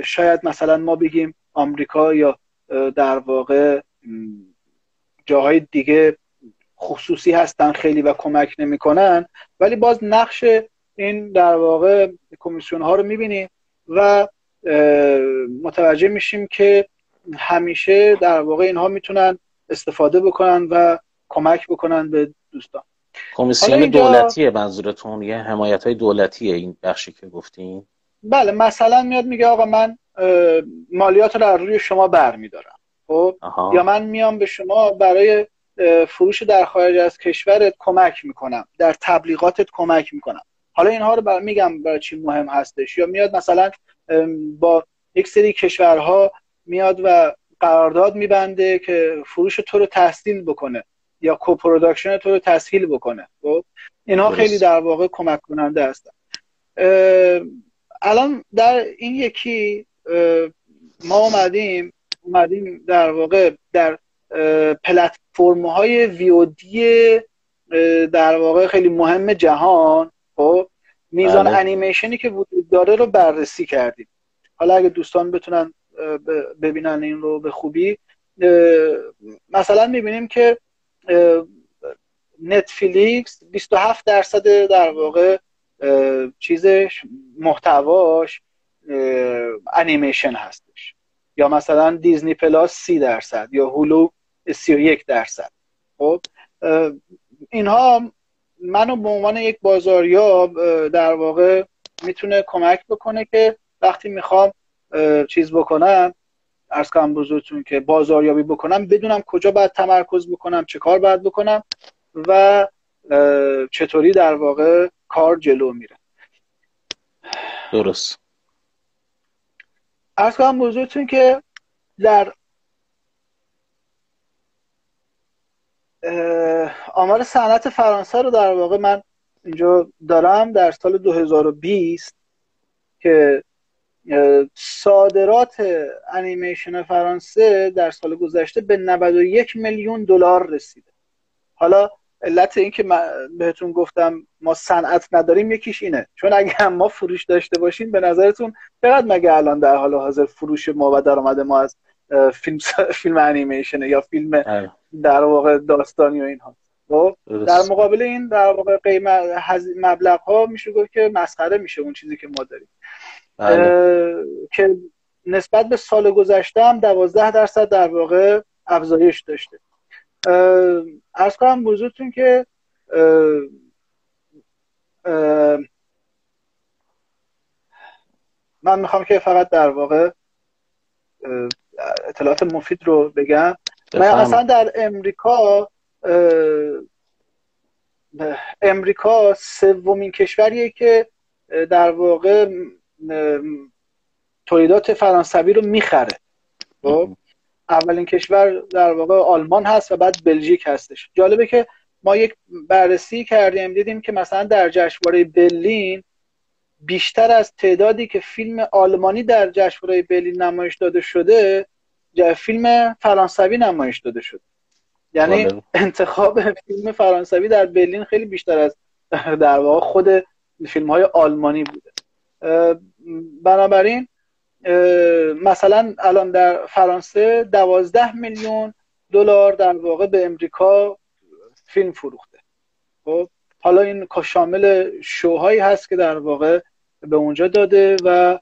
شاید مثلا ما بگیم آمریکا یا در واقع جاهای دیگه خصوصی هستن خیلی و کمک نمی‌کنن ولی باز نقش این در واقع کمیسیون ها رو می‌بینیم و متوجه میشیم که همیشه در واقع اینها می‌تونن استفاده بکنن و کمک بکنن به دوستان. کمیسیون اینجا... دولتیه منظورتون یه حمایت های دولتیه این بخشی که گفتین؟ بله مثلا میاد میگه آقا من مالیات رو روی شما برمیدارم. خب؟ یا من میام به شما برای فروش در خارج از کشورت کمک می‌کنم. در تبلیغاتت کمک می‌کنم. حالا اینها رو بر... میگم برای چی مهم هستش. یا میاد مثلا با یک سری کشورها میاد و قرارداد میبنده که فروش تو رو تسهیل بکنه یا co-production تو رو تسهیل بکنه. خب؟ اینها خیلی در واقع کمک کننده هستن الان در این یکی ما اومدیم اومدیم در واقع در پلتفرم های ویودی در واقع خیلی مهم جهان خب میزان بله. انیمیشنی که وجود داره رو بررسی کردیم حالا اگه دوستان بتونن ببینن این رو به خوبی مثلا می‌بینیم که نتفلیکس 27 درصد در واقع چیزش محتواش انیمیشن هستش. یا مثلا دیزنی پلاس 30 درصد یا هولو 31 درصد. خب اینها منو به عنوان یک بازاریاب در واقع می‌تونه کمک بکنه که وقتی می‌خوام چیز بکنم ارز کنم بزرگتون که بازاریابی بکنم بدونم کجا باید تمرکز بکنم چه کار باید بکنم و چطوری در واقع کار جلو میره. درست. ارز کنم بزرگتون که در آمار صنعت فرانسه رو در واقع من اینجا دارم در سال 2020 که صادرات انیمیشن فرانسه در سال گذشته به 91 میلیون دلار رسیده. حالا علت این که بهتون گفتم ما صنعت نداریم یکیش اینه. چون اگه ما فروش داشته باشیم به نظرتون چقدر مگه الان در حال حاضر فروش ما و درآمد ما از فیلم فیلم انیمیشنه یا فیلم بله. در واقع داستانی و اینها؟ خب؟ در مقابل این در واقع قیمت مبلغ ها میشه گفت که مسخره میشه اون چیزی که ما داریم. بله. که نسبت به سال گذشته هم دوازده درصد در واقع افزایش داشته. ارز کنم بزرگتون که من می‌خوام که فقط در واقع اطلاعات مفید رو بگم. من اصلا در امریکا امریکا سومین کشوریه که در واقع تولیدات فرانسوی رو می‌خره. خب؟ اولین کشور در واقع آلمان هست و بعد بلژیک هستش. جالبه که ما یک بررسی کردیم دیدیم که مثلا در جشنواره برلین بیشتر از تعدادی که فیلم آلمانی در جشنواره برلین نمایش داده شده فیلم فرانسوی نمایش داده شده. یعنی بله. انتخاب فیلم فرانسوی در برلین خیلی بیشتر از در واقع خود فیلم های آلمانی بوده. بنابراین مثلا الان در فرانسه دوازده میلیون دلار در واقع به امریکا فیلم فروخته. خب حالا این شامل شوهایی هست که در واقع به اونجا داده و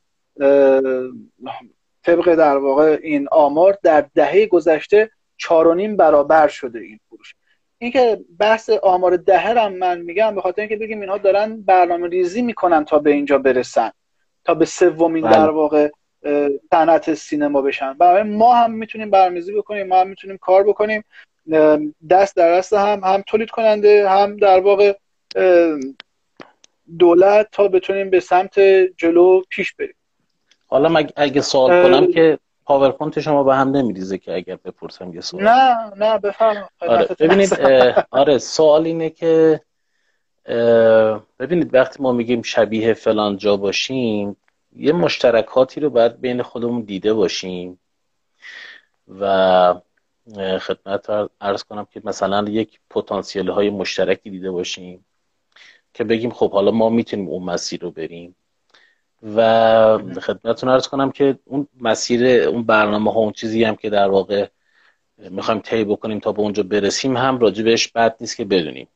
طبق در واقع این آمار در دهه گذشته چهار برابر شده این فروش. اینکه بحث آمار دهی هم من میگم به خاطر اینکه بگیم اینها دارن برنامه ریزی می‌کنن تا به اینجا برسن. تا به سومین در بله. واقع صنعت سینما بشن. برای ما هم می‌تونیم برنامه‌ریزی بکنیم ما هم می‌تونیم کار بکنیم. دست در دست هم هم تولید کننده هم در واقع دولت تا بتونیم به سمت جلو پیش بریم. حالا اگه سوال کنم که پاورپوینت شما به هم نمیریزه که اگر بپرسم یه سوال. نه نه بفهم آره ببینید آره سوال اینه که ببینید وقتی ما میگیم شبیه فلان جا باشیم یه مشترکاتی رو باید بین خودمون دیده باشیم. و خدمت ارز کنم که مثلا یک پتانسیل های مشترکی دیده باشیم که بگیم خب حالا ما می‌تونیم اون مسیر رو بریم. و خدمتتون ارز کنم که اون مسیر اون برنامه ها اون چیزی هم که در واقع می‌خوایم طی بکنیم تا به اونجا برسیم هم راجبش بد نیست که بدونیم.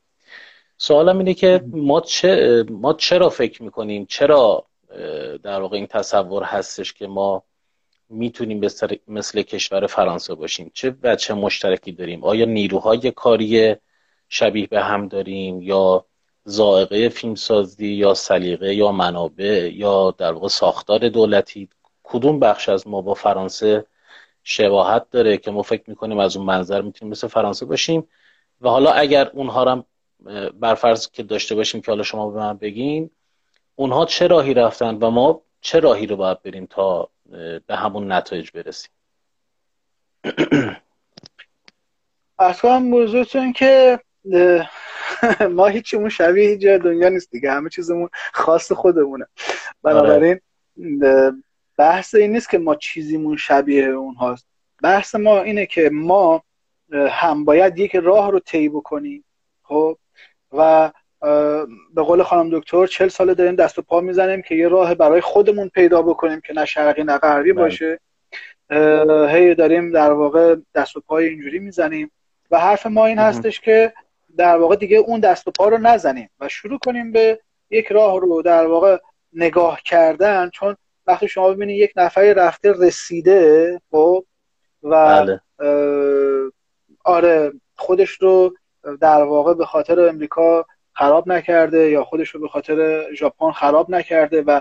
سوالم اینه که ما, چه، ما چرا فکر می‌کنیم؟ چرا در واقع این تصور هستش که ما می‌تونیم مثل کشور فرانسه باشیم. چه بچه مشترکی داریم؟ آیا نیروهای کاری شبیه به هم داریم یا زائقه فیلمسازی یا سلیقه یا منابع یا در واقع ساختار دولتی؟ کدوم بخش از ما با فرانسه شباهت داره که ما فکر می‌کنیم از اون منظر می‌تونیم مثل فرانسه باشیم؟ و حالا اگر اونها هم برفرض که داشته باشیم که حالا شما به من بگین اونها چه راهی رفتن و ما چه راهی رو باید بریم تا به همون نتایج برسیم؟ اصلا موضوعتون که [laughs] ما هیچیمون شبیه هیچ دنیا نیست دیگه. همه چیزمون خاص خودمونه. بنابراین بحث این نیست که ما چیزیمون شبیه اونهاست. بحث ما اینه که ما هم باید یک راه رو طی بکنیم. خب؟ قول خانم دکتر چل ساله داریم دست و پا می‌زنیم که یه راه برای خودمون پیدا بکنیم که نه شرقی نه غربی بله. باشه هی داریم در واقع دست و پای اینجوری می‌زنیم و حرف ما این هستش که در واقع دیگه اون دست و پا رو نزنیم و شروع کنیم به یک راه رو در واقع نگاه کردن چون وقتی شما ببینید یک نفری رفته رسیده خب و بله. آره خودش رو در واقع به خاطر امریکا خراب نکرده یا خودش رو به خاطر ژاپن خراب نکرده و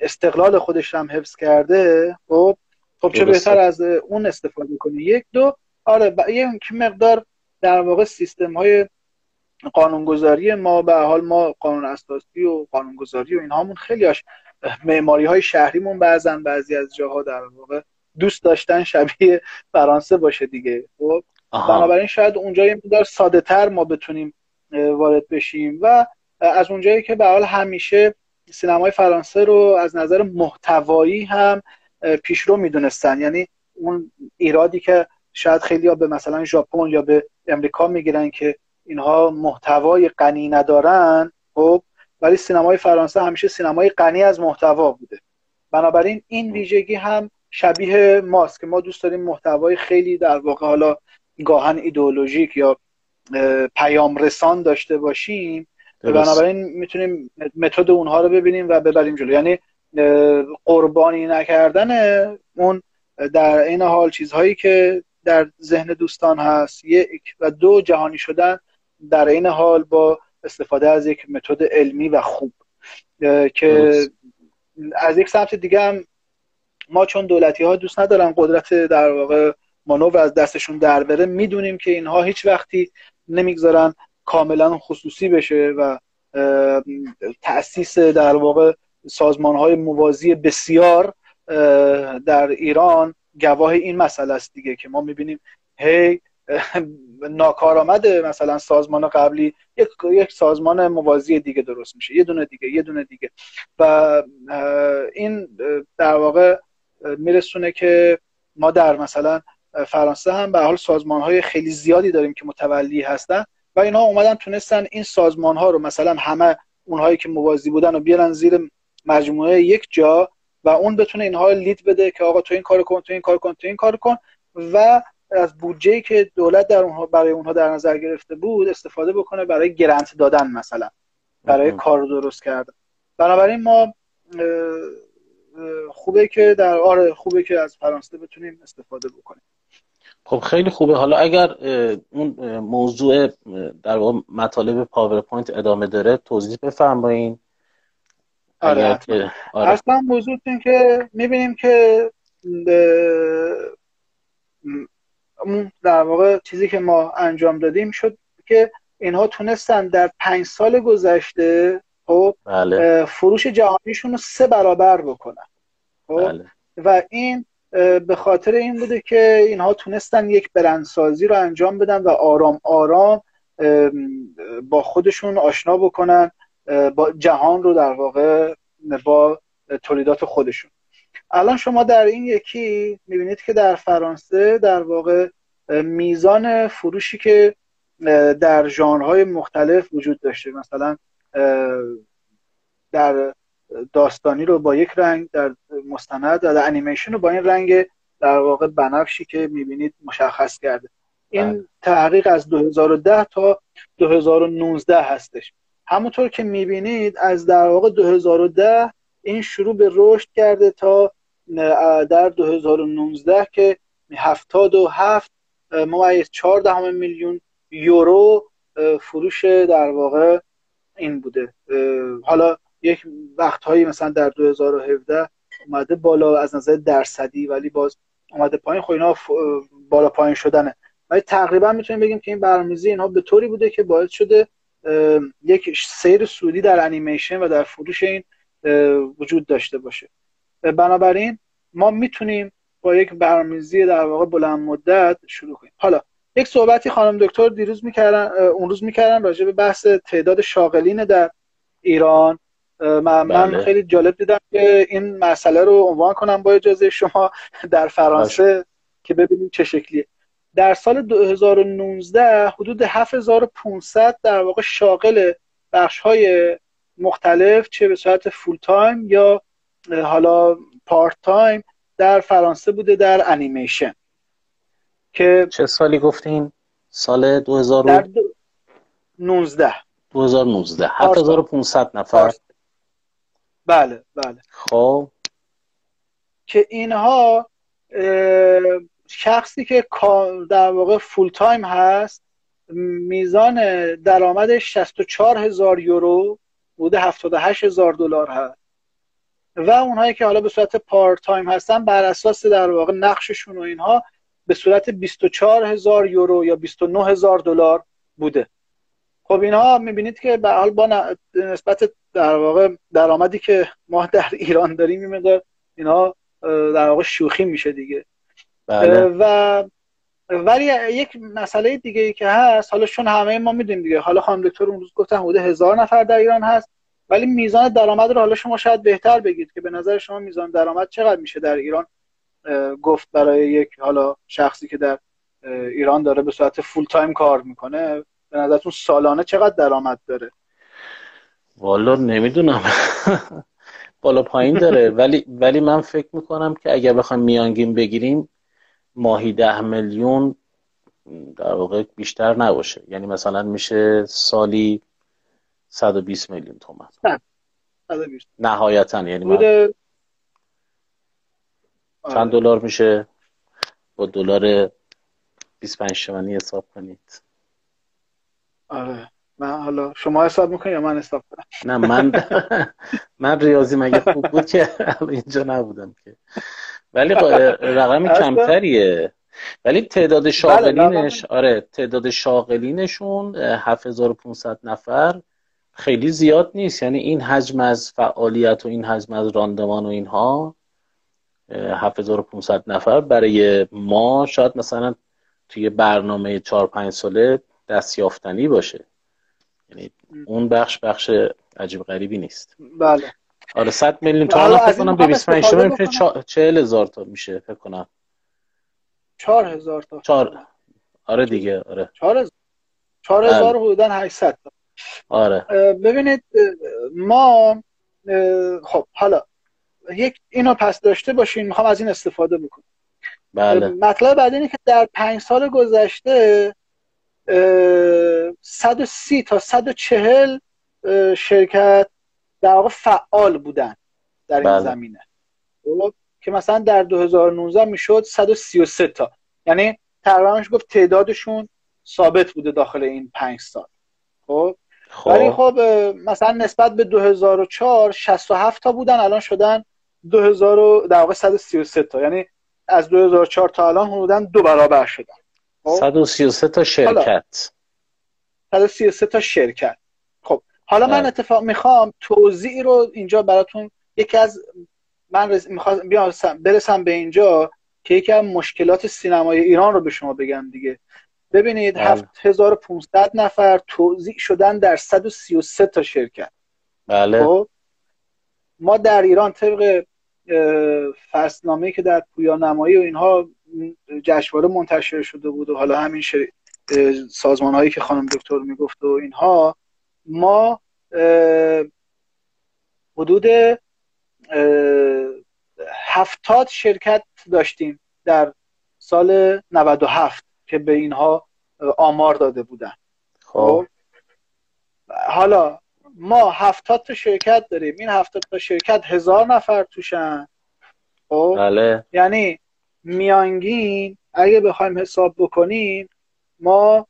استقلال خودش هم حفظ کرده خب خب چه بهتر از اون استفاده کنی؟ یک دو آره یه مقدار در واقع سیستم های قانونگذاری ما به حال ما قانون اساسی و قانونگذاری و اینهامون خیلیاش معماری های شهریمون بعضا بعضی از جاها در واقع دوست داشتن شبیه فرانسه باشه دیگه خب. بنابراین شاید اونجا یه مقدار ساده تر ما بتونیم وارد بشیم. و از اونجایی که به حال همیشه سینمای فرانسه رو از نظر محتوایی هم پیشرو می‌دونستن. یعنی اون ایرادی که شاید خیلی ها به مثلا ژاپن یا به امریکا می‌گیرن که اینها محتوای غنی ندارن خب ولی سینمای فرانسه همیشه سینمای غنی از محتوا بوده. بنابراین این ویژگی هم شبیه ماست که ما دوست داریم محتوای خیلی در واقع حالا گاهن ایدئولوژیک یا پیام رسان داشته باشیم بنابراین می‌تونیم متد اونها رو ببینیم و ببریم جلو. یعنی قربانی نکردن اون در این حال چیزهایی که در ذهن دوستان هست یک و دو جهانی شدن در این حال با استفاده از یک متد علمی و خوب. که از یک سمت دیگه هم ما چون دولتی ها دوست ندارن قدرت در واقع مانور از دستشون در بره می‌دونیم که اینها هیچ وقتی نمی‌گذارن کاملا خصوصی بشه و تاسیس در واقع سازمان های موازی بسیار در ایران گواه این مسئله است دیگه که ما می‌بینیم هی ناکارآمد مثلا سازمان قبلی یک یک سازمان موازی دیگه درست میشه یه دونه دیگه یه دونه دیگه. و این در واقع میرسونه که ما در مثلا فرانسه هم به حال سازمان های خیلی زیادی داریم که متولی هستن و اینها اومدن تونستن این سازمان ها رو مثلا همه اونهایی که موازی بودن و بیارن زیر مجموعه یک جا و اون بتونه اینها لید بده که آقا تو این کار کن تو این کار کن تو این کار کن و از بودجه که دولت در اونها برای اونها در نظر گرفته بود استفاده بکنه برای گرنت دادن مثلا برای کار درست کردن. بنابراین ما خوبه که در آره خوبه که از فرانسه بتونیم استفاده بکنیم. خب خیلی خوبه حالا اگر اون موضوع در واقع مطالب پاورپوینت ادامه داره توضیح بفرمایید آره, آره. اصلا موضوع این که می‌بینیم که در واقع چیزی که ما انجام دادیم شد که اینها تونستن در پنج سال گذشته خب بله. فروش جهانیشون رو سه برابر بکنن خب بله. و این به خاطر این بوده که اینها تونستن یک برندسازی رو انجام بدن و آرام آرام با خودشون آشنا بکنن با جهان رو در واقع با تولیدات خودشون. الان شما در این یکی می‌بینید که در فرانسه در واقع میزان فروشی که در ژانرهای مختلف وجود داشته. مثلا در داستانی رو با یک رنگ در مستند و در انیمیشن رو با این رنگ در واقع بنفشی که می‌بینید مشخص کرده. این بله. تحقیق از 2010 تا 2019 هستش. همونطور که می‌بینید از در واقع 2010 این شروع به رشد کرده تا در 2019 که 77 ممیز 4 میلیون یورو فروش در واقع این بوده. حالا یک وقتهایی مثلا در 2017 اومده بالا از نظر درصدی ولی باز اومده پایین. خب اینا بالا پایین شدنه. ولی تقریبا می‌تونیم بگیم که این برنامه‌ریزی اینها به طوری بوده که باعث شده یک سیر سودی در انیمیشن و در فروش این وجود داشته باشه. بنابراین ما می‌تونیم با یک برنامه‌ریزی در واقع بلند مدت شروع کنیم. حالا یک صحبتی خانم دکتر دیروز می‌کردن اون روز می‌کردن راجع به بحث تعداد شاغلین در ایران. من, بله. خیلی جالب دیدم که این مسئله رو عنوان کنم با اجازه شما [laughs] در فرانسه که ببینیم چه شکلیه. در سال 2019 حدود 7500 در واقع شاغل بخش های مختلف چه به صورت full time یا حالا part time در فرانسه بوده در انیمیشن که چه سالی گفتین؟ سال 2000 در 2019 2019 7500 نفر. بله بله. خب. که اینها شخصی که در واقع فول تایم هست میزان درآمدش 64 هزار یورو بوده 78 هزار دلار هست. و اونهایی که حالا به صورت پارت تایم هستن بر اساس در واقع نقششون و اینها به صورت 24 هزار یورو یا 29 هزار دلار بوده. خب اینها می‌بینید که به حال با نسبت در واقع درآمدی که ما در ایران داریم این اینها در واقع شوخی میشه دیگه. بله. و ولی یک مسئله دیگه ای که هست حالا چون همه ما می‌دونیم دیگه حالا خانم دکتر اون روز گفتن حدود هزار نفر در ایران هست ولی میزان درآمد رو حالا شما شاید بهتر بگید که به نظر شما میزان درآمد چقدر میشه در ایران گفت برای یک حالا شخصی که در ایران داره به صورت فول تایم کار می‌کنه؟ به نظرتون سالانه چقدر درآمد داره؟ والا نمی‌دونم. بالا پایین داره. ولی ولی من فکر می‌کنم که اگر بخوایم میانگین بگیریم ماهی ده میلیون در واقع بیشتر نباشه. یعنی مثلا میشه سالی 120 میلیون تومن نهایتا. یعنی من... چند دلار میشه؟ با دلار 25 تومانی حساب کنید. آره. من حالا شما حساب می‌کنی یا من حساب کنم؟ نه من [laughs] من ریاضی مگه خوب بود که اینجا نبودم که. ولی رقم کمتریه. ولی تعداد بله، شاغلینش آره تعداد شاغلینشون 7500 نفر خیلی زیاد نیست. یعنی این حجم از فعالیت و این حجم از راندمان و اینها 7500 نفر برای ما شاید مثلا توی برنامه 4 5 ساله دستیافتنی باشه. یعنی اون بخش بخش عجیب غریبی نیست. بله. آره 100 میلیون تومان فکر کنم به 25 تومن میشه 40 هزار تا میشه فکر کنم. 4000 تا. 4 آره دیگه آره. 4000 4000 حدودا 800 تا. آره. ببینید ما خب حالا یک اینو پس داشته باشین می‌خوام از این استفاده بکنم. بله. مطلب بعد اینه که در پنج سال گذشته 130 تا 140 شرکت در واقع فعال بودن در این بله. زمینه. خب؟ که مثلا در 2019 می‌شد 133 تا. یعنی تقریبا گفت تعدادشون ثابت بوده داخل این پنج سال. خب؟ خب. ولی خب مثلا نسبت به 2004 67 تا بودن الان شدن 2000 در واقع 133 تا. یعنی از 2004 تا الان حدودا دو برابر شدن. 133 تا شرکت. 133 تا شرکت. خب حالا من بله. اتفاق می‌خوام توضیح رو اینجا براتون یکی از من رز... می‌خوام برسم به اینجا که یکی از مشکلات سینمای ایران رو به شما بگم دیگه. ببینید 7500 بله. نفر توضیح شدن در 133 تا شرکت. بله. خب؟ ما در ایران طبق فصلنامه که در پویا نمایی و اینها جشنواره منتشر شده بود و حالا همین شر... سازمان هایی که خانم دکتر می‌گفت و اینها ما حدود هفتاد شرکت داشتیم در سال 97 که به اینها آمار داده بودن. خب, خب؟ حالا ما هفتاد تا شرکت داریم. این هفتاد تا شرکت هزار نفر توشن. خب. بله. یعنی میانگین اگه بخوایم حساب بکنیم ما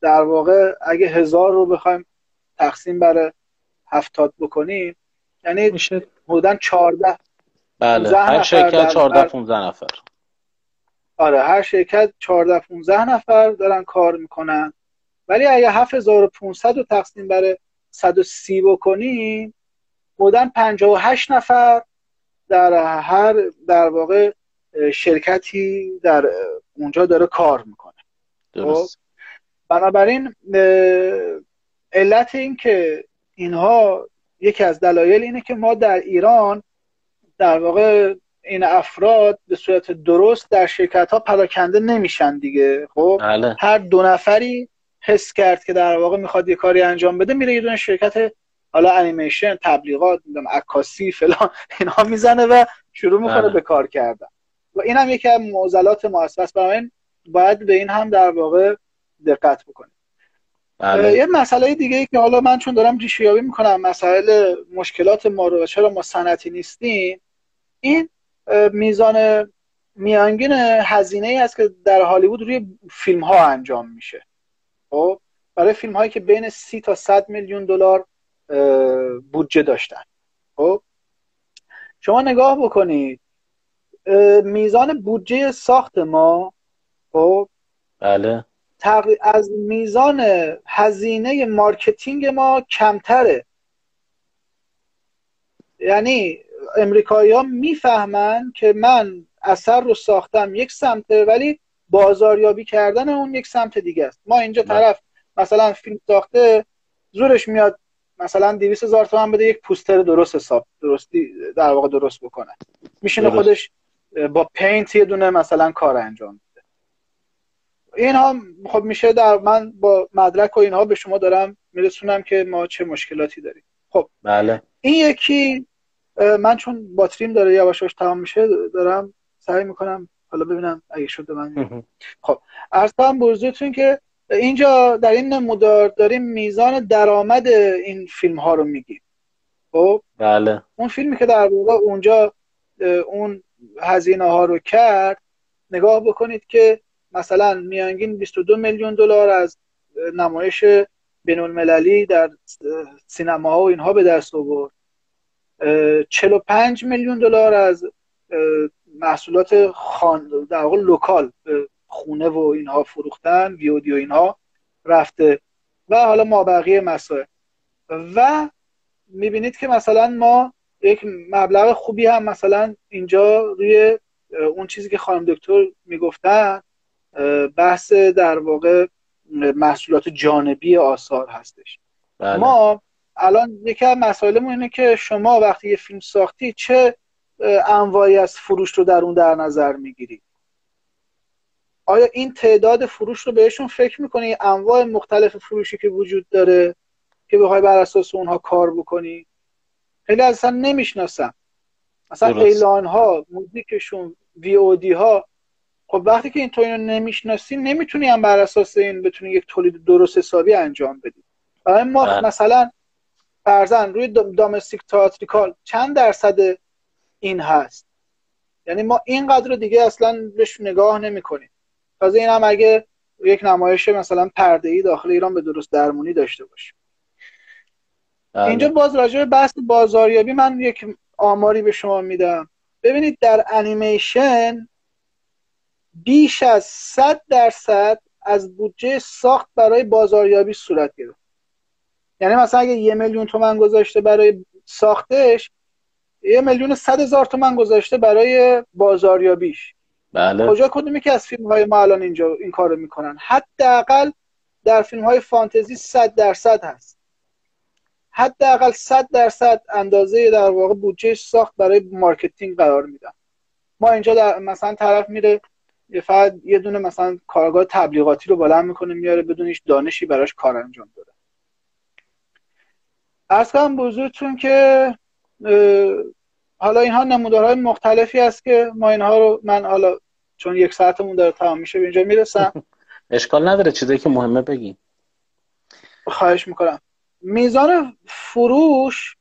در واقع اگه هزار رو بخوایم تقسیم بر هفتاد بکنیم یعنی میشه؟ حدودا چارده بله هر شرکت چارده 15 نفر. آره هر شرکت 14 15 نفر دارن کار می‌کنن. ولی اگه 7500 رو تقسیم بر 130 بکنیم بودن 58 نفر در هر در واقع شرکتی در اونجا داره کار می‌کنه درست خب؟ بنابراین علت این که اینها یکی از دلایل اینه که ما در ایران در واقع این افراد به صورت درست در شرکت ها پراکنده نمیشن دیگه خب بله. هر دو نفری حس کرد که در واقع می‌خواد یه کاری انجام بده میره یه دونه شرکت حالا انیمیشن تبلیغات می‌دونم عکاسی فلان اینها می‌زنه و شروع می‌کنه بله. به کار کردن و این هم یکی از معضلات ما است. پس باید به این هم در واقع دقت بکنیم. بله. یه مسئله دیگه ای که حالا من چون دارم ریشیابی می‌کنم مسائل مشکلات ما رو و چرا ما صنعتی نیستیم این میزان میانگین هزینه ای است که در هالیوود روی فیلم ها انجام میشه. خب؟ برای فیلم هایی که بین سی تا 100 میلیون دلار بودجه داشتن. خب؟ شما نگاه بکنید. میزان بودجه ساخت ما خب؟ بله. از میزان هزینه marketing ما کمتره. یعنی امریکایی ها می‌فهمن که من اثر رو ساختم یک سمته ولی بازاریابی کردن اون یک سمت دیگه است. ما اینجا بله. طرف مثلا فیلم ساخته زورش میاد مثلا 200 هزار تومن بده یک پوستر درست حساب درستی در واقع درست بکنه. میشینه خودش با پینت یه دونه مثلا کار انجام میده. اینها خب میشه در من با مدرک و اینها به شما دارم میرسونم که ما چه مشکلاتی داریم. خب بله. این یکی من چون باتریم داره یواش یواش تمام میشه دارم سعی می‌کنم حالا ببینم اگه شده من. [laughs] خب ارز کنم که اینجا در این نمودار داریم میزان درآمد این فیلم ها رو میگیم. خب؟ بله. اون فیلمی که در واقع اونجا اون هزینه ها رو کرد نگاه بکنید که مثلا میانگین 22 میلیون دلار از نمایش بین المللی در سینما و اینها به دست آورد. 45 میلیون دلار از محصولات خان در واقع لوکال خونه و اینها فروختن ویودی و اینها رفته. و حالا ما بقیه مسائل. و می‌بینید که مثلا ما یک مبلغ خوبی هم مثلا اینجا روی اون چیزی که خانم دکتر می‌گفتن بحث در واقع محصولات جانبی آثار هستش. بله. ما الان یکی از مسائلمون اینه که شما وقتی یه فیلم ساختی چه انواعی از فروش رو در اون در نظر می‌گیرید آیا این تعداد فروش رو بهشون فکر می‌کنی؟ انواع مختلف فروشی که وجود داره که بخوای بر اساس اونها کار بکنی؟ خیلی اصلا نمی‌شناسم. مثلا اعلان ها موزیکشون وی او دی ها خب وقتی که این تو اینو نمی‌شناسی نمی‌تونی هم بر اساس این بتونی یک تولید درست حسابی انجام بدی. برای ما بله. مثلا فرزن روی دامستیک تئاتریکال چند درصد این هست؟ یعنی ما اینقدر رو دیگه اصلا بهش نگاه نمی کنیم تازه این هم اگه یک نمایش مثلا پرده ای داخل ایران به درست درمونی داشته باشیم بله. اینجا باز راجع به بحث بازاریابی من یک آماری به شما میدم. ببینید در انیمیشن بیش از 100 درصد از بودجه ساخت برای بازاریابی صورت گرفت. یعنی مثلا اگه یه میلیون تومن گذاشته برای ساختش یه میلیون صد هزار تومن گذاشته برای بازاریابیش. بله. کجا کدومی که از فیلم های ما الان اینجا این کارو می‌کنن؟ حداقل در فیلم های فانتزی 100 درصد هست. حداقل 100 درصد اندازه در واقع بودجه ساخت برای marketing قرار میدن. ما اینجا در مثلا طرف میره یه فقط یه دونه مثلا کارگاه تبلیغاتی رو بلند می‌کنه میاره بدون هیچ دانشی براش کار انجام داده. ارز کنم بزرگتون که حالا اینها نمودارهای مختلفی است که ما اینها رو من حالا چون یک ساعتمون داره تمام میشه به اینجا می‌رسم. [laughs] اشکال نداره چیزی که مهمه بگی خواهش می‌کنم. میزان فروش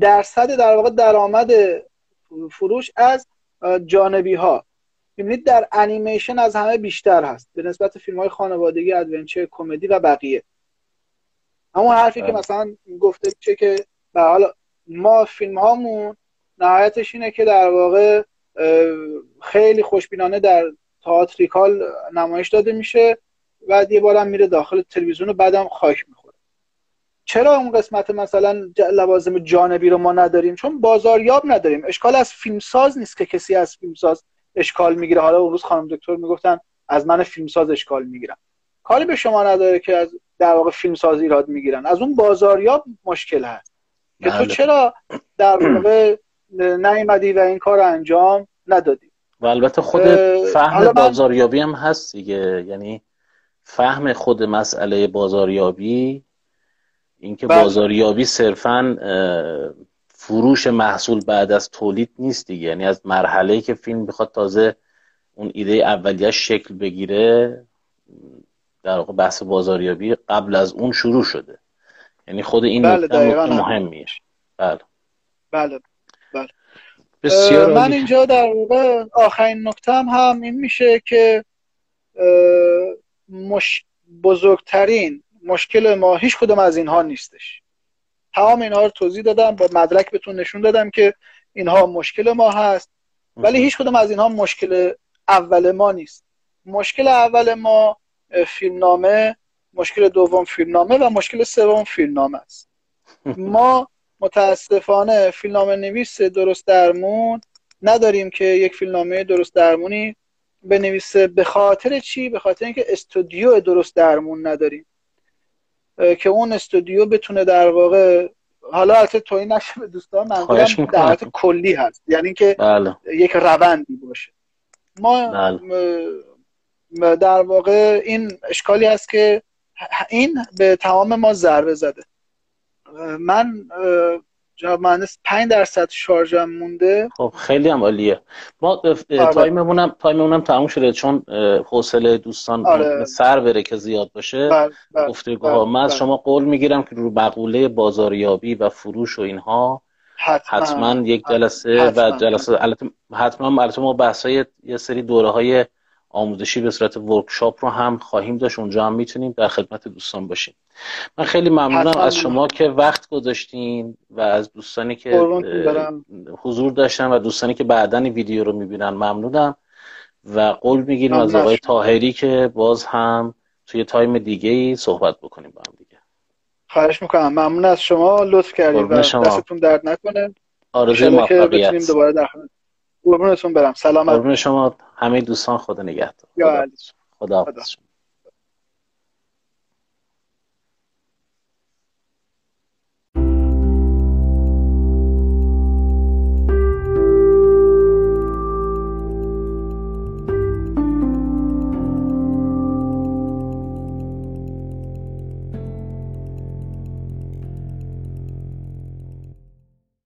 درصد در واقع درآمد فروش از جانبی ها می‌بینید در انیمیشن از همه بیشتر هست. به نسبت فیلم های خانوادگی ادونچر کمدی و بقیه. همون حرفی که بله. مثلا گفته چه که به حال ما فیلم هامون نهایتش اینه که در واقع خیلی خوشبینانه در تئاتریکال نمایش داده میشه و یه بارم میره داخل تلویزیون و بعدم خاک می‌خوره. چرا اون قسمت مثلا لوازم جانبی رو ما نداریم؟ چون بازاریاب نداریم. اشکال از فیلمساز نیست که کسی از فیلمساز اشکال می‌گیره. حالا اون روز خانم دکتر می‌گفتن از من فیلمساز اشکال می‌گیرن. کاری به شما نداره که از در واقع فیلمساز ایراد می‌گیرن. از اون بازاریاب مشکل هست. که تو بله. چرا در واقع [clears throat] نیومدی و این کار انجام ندادی؟ و البته خود فهم بازاریابی هم هست دیگه. یعنی فهم خود مسئله بازاریابی اینکه بله. بازاریابی صرفا فروش محصول بعد از تولید نیست دیگه. یعنی از مرحله که فیلم بخواد تازه اون ایده اولیش شکل بگیره در واقع بحث بازاریابی قبل از اون شروع شده. یعنی خود این بله نکته مهمیه. بله. بله بله. بسیار من اینجا در واقع آخرین نکته هم, هم این میشه که مش... بزرگترین مشکل ما هیچ کدوم از اینها نیستش. تمام اینها رو توضیح دادم با مدرک بهتون نشون دادم که اینها مشکل ما هست ولی هیچ کدوم از اینها مشکل اول ما نیست. مشکل اول ما فیلمنامه مشکل دوم فیلمنامه و مشکل سوم فیلمنامه است. [laughs] ما متاسفانه فیلمنامه نویس درست درمون نداریم که یک فیلمنامه درست درمونی بنویسه به خاطر چی؟ به خاطر اینکه استودیو درست درمون نداریم. که اون استودیو بتونه در واقع حالا البته توی نشه به دوستان منظورم در حالت کلی هست یعنی که بله. یک روندی باشه ما بله. در واقع این اشکالی هست که این به تمام ما ضربه زده من جناب مهندس 5 درصد شارژم مونده. خب خیلی هم عالیه. ما آره. تایممونم تایممونم تموم شده. چون حوصله دوستان آره. سر بره که زیاد باشه. بله، بله، گفتگوها. بله، من از شما قول می‌گیرم که رو بقوله بازاریابی و فروش و اینها حتما, حتما یک جلسه حتما. و جلسه حتما البته ما بحثای یه سری دوره های آموزشی به صورت workshop رو هم خواهیم داشت. اونجا هم می‌تونیم در خدمت دوستان باشیم. من خیلی ممنونم از شما که وقت گذاشتین و از دوستانی که حضور داشتن و دوستانی که بعدا ویدیو رو می‌بینن ممنونم. و قول می‌گیریم از آقای طاهری که باز هم توی time دیگه ای صحبت بکنیم با هم دیگه. خواهش می‌کنم. ممنون از شما. لطف کردید و دستتون درد نکنه. آرزوی موفقیت. دوباره در برم. سلامت قربون شما. همه دوستان خدا نگهدار. خدا, خدا.